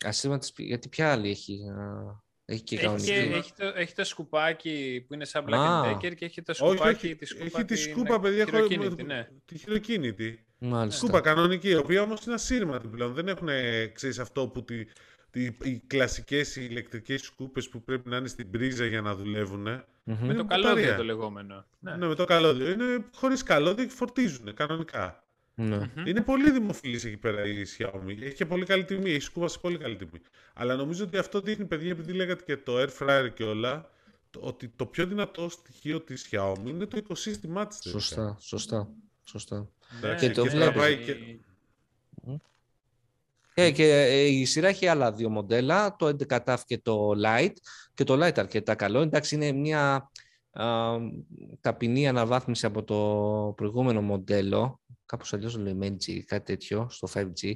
Ασύρματες, γιατί ποια άλλη έχει. α, έχει και Έχει, κανονική. και, έχει, το, έχει το σκουπάκι που είναι σαν Black Α. and Decker και έχει το Όχι, σκουπάκι όχι, τη σκούπα. έχει τη την σκούπα, παιδιά, χωρίς- χειροκίνητη, ναι. τη χειροκίνητη. Μάλιστα. Σκούπα κανονική, η οποία όμως είναι ασύρματη πλέον. Δεν έχουν, ξέρεις αυτό που τη, τη, οι κλασικές ηλεκτρικές σκούπες που πρέπει να είναι στην πρίζα για να δουλεύουν. Μμμ. Είναι Το μπαταρία. καλώδιο το λεγόμενο. Ναι. Ναι, με το καλώδιο. Είναι χωρίς καλώδιο και φορτίζουν κανονικά. Ναι. Μμμ. Είναι πολύ δημοφιλής εκεί πέρα η Xiaomi. Έχει και πολύ καλή τιμή. Έχει σκούπα σε πολύ καλή τιμή. Αλλά νομίζω ότι αυτό δείχνει, παιδιά, επειδή λέγατε και το air fryer και όλα, το- ότι το πιο δυνατό στοιχείο της Xiaomi είναι το οικοσύστημά της. Σωστά, σωστά, σωστά. Εντάξει, Και το και βλέπεις. τραβάει και- Ε, και ε, η σειρά έχει άλλα δύο μοντέλα, το 11 TAF και το Lite. Και το Lite αρκετά καλό. Εντάξει, είναι μια α, ταπεινή αναβάθμιση από το προηγούμενο μοντέλο. Κάπως αλλιώς το λέει MG, κάτι τέτοιο, στο 5G.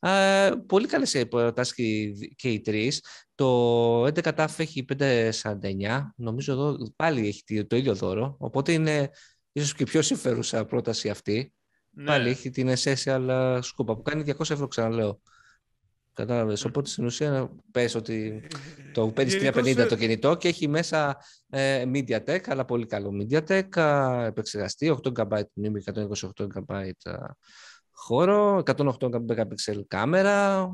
Ε, πολύ καλές οι προτάσεις και, οι- και οι τρεις. Το 11 TAF έχει 549. Νομίζω εδώ πάλι έχει το- το ίδιο δώρο. Οπότε είναι ίσως και πιο συμφέρουσα πρόταση αυτή. Ναι. Πάλι έχει την essential σκούπα που κάνει 200 ευρώ, ξαναλέω. Κατάλαβες. Οπότε στην ουσία πες ότι το παίρνεις Γενικώς, 350 ε, το κινητό και έχει μέσα ε, MediaTek, αλλά πολύ καλό MediaTek, α, επεξεργαστή, 8 GB μνήμη, 128 GB α, χώρο, 108 MP κάμερα,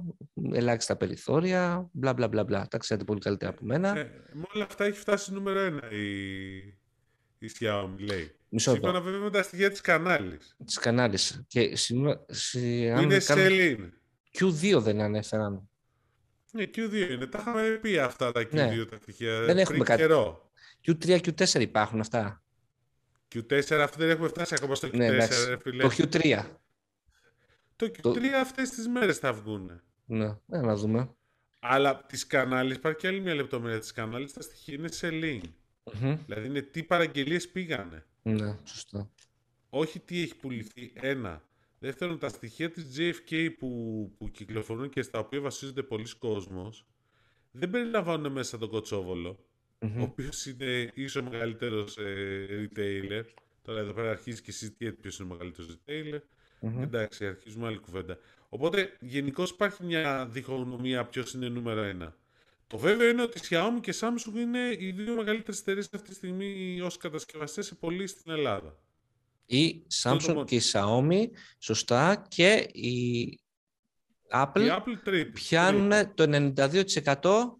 ελάχιστα περιθώρια, μπλα μπλα μπλα μπλα. Τα ξέρετε πολύ καλύτερα από μένα. Ε, με όλα αυτά έχει φτάσει νούμερο ένα η, η Xiaomi, λέει. Μισό λεπτό. Σύμφωνα βέβαια με τα στοιχεία της κανάλης. Της κανάλης. Και σήμερα, σι- αν Είναι κάνω- sell-in. Q2 δεν ανέφεραν. Ναι, Q2 είναι. Τα είχαμε πει αυτά τα Q2 Ναι. τα στοιχεία Δεν έχουμε πριν κάτι. καιρό. Q3, Q4 υπάρχουν αυτά. Q4, αυτό δεν έχουμε φτάσει ακόμα στο Q4, Ναι, εντάξει. ρε φίλε. Το Q3. Το Q3 αυτές τις μέρες θα βγουν. Ναι, ε, να δούμε. Αλλά τις κανάλες, υπάρχει και άλλη μια λεπτομέρεια της κανάλες, τα στοιχεία είναι σε link. Μμμ. Δηλαδή είναι τι παραγγελίες πήγανε. Ναι, σωστά. Όχι τι έχει πουληθεί. Ένα. Δεύτερον, τα στοιχεία της JFK που, που κυκλοφορούν και στα οποία βασίζονται πολλοί κόσμος, δεν περιλαμβάνουν μέσα τον Κοτσόβολο, Μμμ. ο οποίος είναι ίσο μεγαλύτερος ε, retailer. Τώρα εδώ πέρα αρχίζει και συζητιέται ποιος είναι ο μεγαλύτερος retailer. Μμμ. Εντάξει, αρχίζουμε άλλη κουβέντα. Οπότε γενικώς υπάρχει μια διχογνωμία ποιος είναι νούμερο ένα. Το βέβαιο είναι ότι Xiaomi και Samsung είναι οι δύο μεγαλύτερες εταιρείες αυτή τη στιγμή ως κατασκευαστές σε πωλήσει στην Ελλάδα. Η το Samsung μόνο. και η Xiaomi, σωστά, και η Apple Η Apple τρίτη. πιάνουν το 92%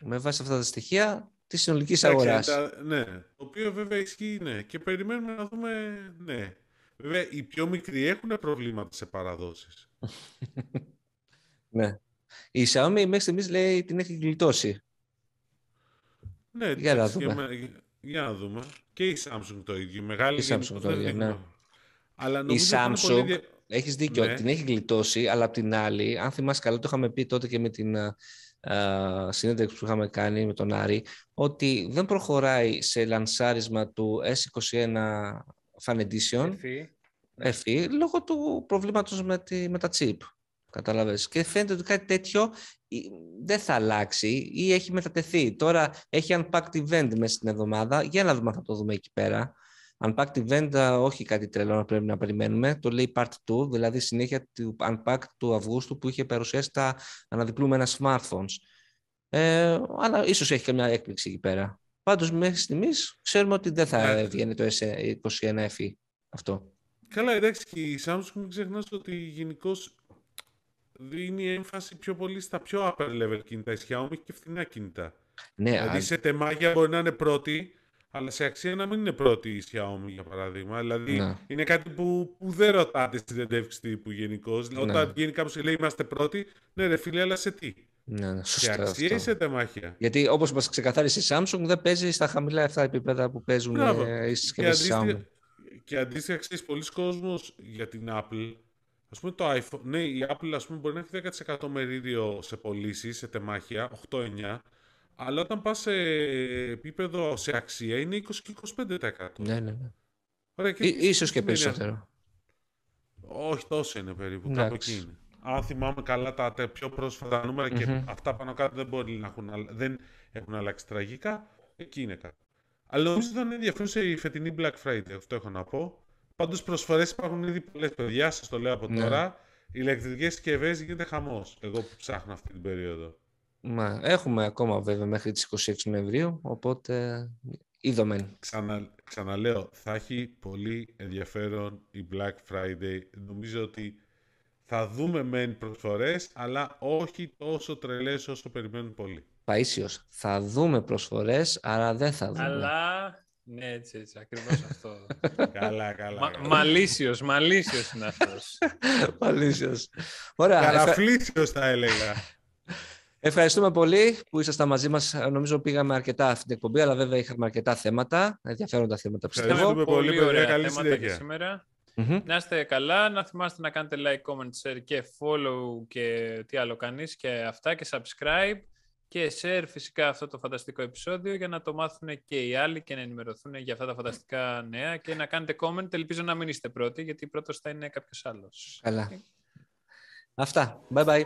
με βάση αυτά τα στοιχεία της συνολικής Εντάξει, αγοράς. τα- ναι, το οποίο βέβαια ισχύει, ναι. Και περιμένουμε να δούμε, ναι. Βέβαια, οι πιο μικροί έχουν προβλήματα σε παραδόσεις. Ναι. Η Xiaomi μέχρι στιγμής λέει την έχει γλιτώσει. Ναι, Για να εντάξει, δούμε. με- για να δούμε. Και η Samsung το ίδιο. Η μεγάλη Η Samsung γενικώς το δεν ίδιο, δείχνει. ναι. Αλλά Η νομίζω ότι είναι πολύ Samsung, δια- έχεις δίκιο, Ναι. την έχει γλιτώσει, αλλά απ' την άλλη, αν θυμάσαι καλά, το είχαμε πει τότε και με την α, α, συνέντευξη που είχαμε κάνει με τον Άρη, ότι δεν προχωράει σε λανσάρισμα του S21 Fan Edition, Εφή. FE, λόγω του προβλήματος με, τη, με τα chip. Κατάλαβες. Και φαίνεται ότι κάτι τέτοιο ε, δεν θα αλλάξει ή έχει μετατεθεί. Τώρα έχει unpacked event μέσα στην εβδομάδα. Για να δούμε αν θα το δούμε εκεί πέρα. Unpacked event, α, όχι κάτι τρελό να πρέπει να περιμένουμε. Το λέει part 2, δηλαδή συνέχεια του unpacked του Αυγούστου που είχε παρουσιάσει τα αναδιπλούμενα smartphones. Ε, αλλά ίσως έχει και μια έκπληξη εκεί πέρα. Πάντως μέχρι στιγμής ξέρουμε ότι δεν θα Ναι. βγαίνει το S21 FE αυτό. Καλά, εντάξει, και η Samsung μην ξεχνάς ότι γενικώς δίνει έμφαση πιο πολύ στα πιο upper level κινητά. Η Xiaomi έχει και φθηνά κινητά. Ναι, δηλαδή α- σε τεμάγια μπορεί να είναι πρώτη, αλλά σε αξία να μην είναι πρώτη η Xiaomi, για παράδειγμα. Δηλαδή Ναι. είναι κάτι που, που δεν ρωτάτε στη συνεντεύξη τύπου γενικώ. Ναι. Όταν βγαίνει κάποιος και λέει είμαστε πρώτοι, ναι, ρε φίλε, αλλά σε τι; ναι, ναι, Σε σωστά αξία αυτό. ή σε τεμάχια. Γιατί όπως μας ξεκαθάρισε η Samsung δεν παίζει στα χαμηλά αυτά επίπεδα που παίζουν Μπράβο. ε, οι Και συσκευές της Xiaomi. αντίστοιχα, και αντίστοιχα ξέρεις, πολλοί κόσμος για την Apple, ας πούμε το iPhone, ναι, η Apple ας πούμε μπορεί να έχει 10% μερίδιο σε πωλήσεις, σε τεμάχια, 8-9, αλλά όταν πας σε επίπεδο σε αξία είναι 20 και 25%. Ναι, ναι, ναι. Ωραία, και Ή- τι ίσως και σημαίνει αυτό; περισσότερο. Όχι τόσο είναι περίπου, κάπου Εντάξει. εκεί είναι. Αν θυμάμαι καλά τα, τα πιο πρόσφατα νούμερα και Μμμ. αυτά πάνω κάτω δεν μπορεί να έχουν, αλλα- δεν έχουν αλλάξει τραγικά, εκεί είναι κάτι. Αλλά νομίζω θα είναι ενδιαφέρουσα η φετινή Black Friday, αυτό έχω να πω. Πάντως προσφορές υπάρχουν ήδη πολλές παιδιά, σας το λέω από Ναι. τώρα. Οι ηλεκτρικές συσκευές γίνεται χαμός. Εγώ που ψάχνω αυτή την περίοδο. Μα, έχουμε ακόμα βέβαια μέχρι τις 26 Νοεμβρίου, οπότε είδομεν. Ξανα, ξαναλέω, θα έχει πολύ ενδιαφέρον η Black Friday. Νομίζω ότι θα δούμε μεν προσφορές, αλλά όχι τόσο τρελές όσο περιμένουν πολλοί. Παΐσιος, θα δούμε προσφορές, αλλά δεν θα δούμε. Αλλά. Ναι, έτσι, έτσι. Ακριβώς αυτό. καλά, καλά. Μα, καλά. μαλίσιος, μαλίσιος είναι αυτός. Παΐσιος. Ωραία, ευχα- Καραφλήσιος θα έλεγα. ευχαριστούμε πολύ που ήσασταν μαζί μας. Νομίζω πήγαμε αρκετά αυτή την εκπομπή, αλλά βέβαια είχαμε αρκετά θέματα, ενδιαφέροντα θέματα πιστεύω. Ευχαριστούμε πολύ, Πολύ παιδιά. ωραία Καλή θέματα και συνέχεια. σήμερα. Μμμ. Να είστε καλά, να θυμάστε να κάνετε like, comment, share και follow και τι άλλο κανείς και αυτά και subscribe και share φυσικά αυτό το φανταστικό επεισόδιο για να το μάθουν και οι άλλοι και να ενημερωθούν για αυτά τα φανταστικά νέα και να κάνετε comment. Ελπίζω να μην είστε πρώτοι γιατί πρώτος θα είναι κάποιος άλλος. Καλά. Αυτά. Bye bye.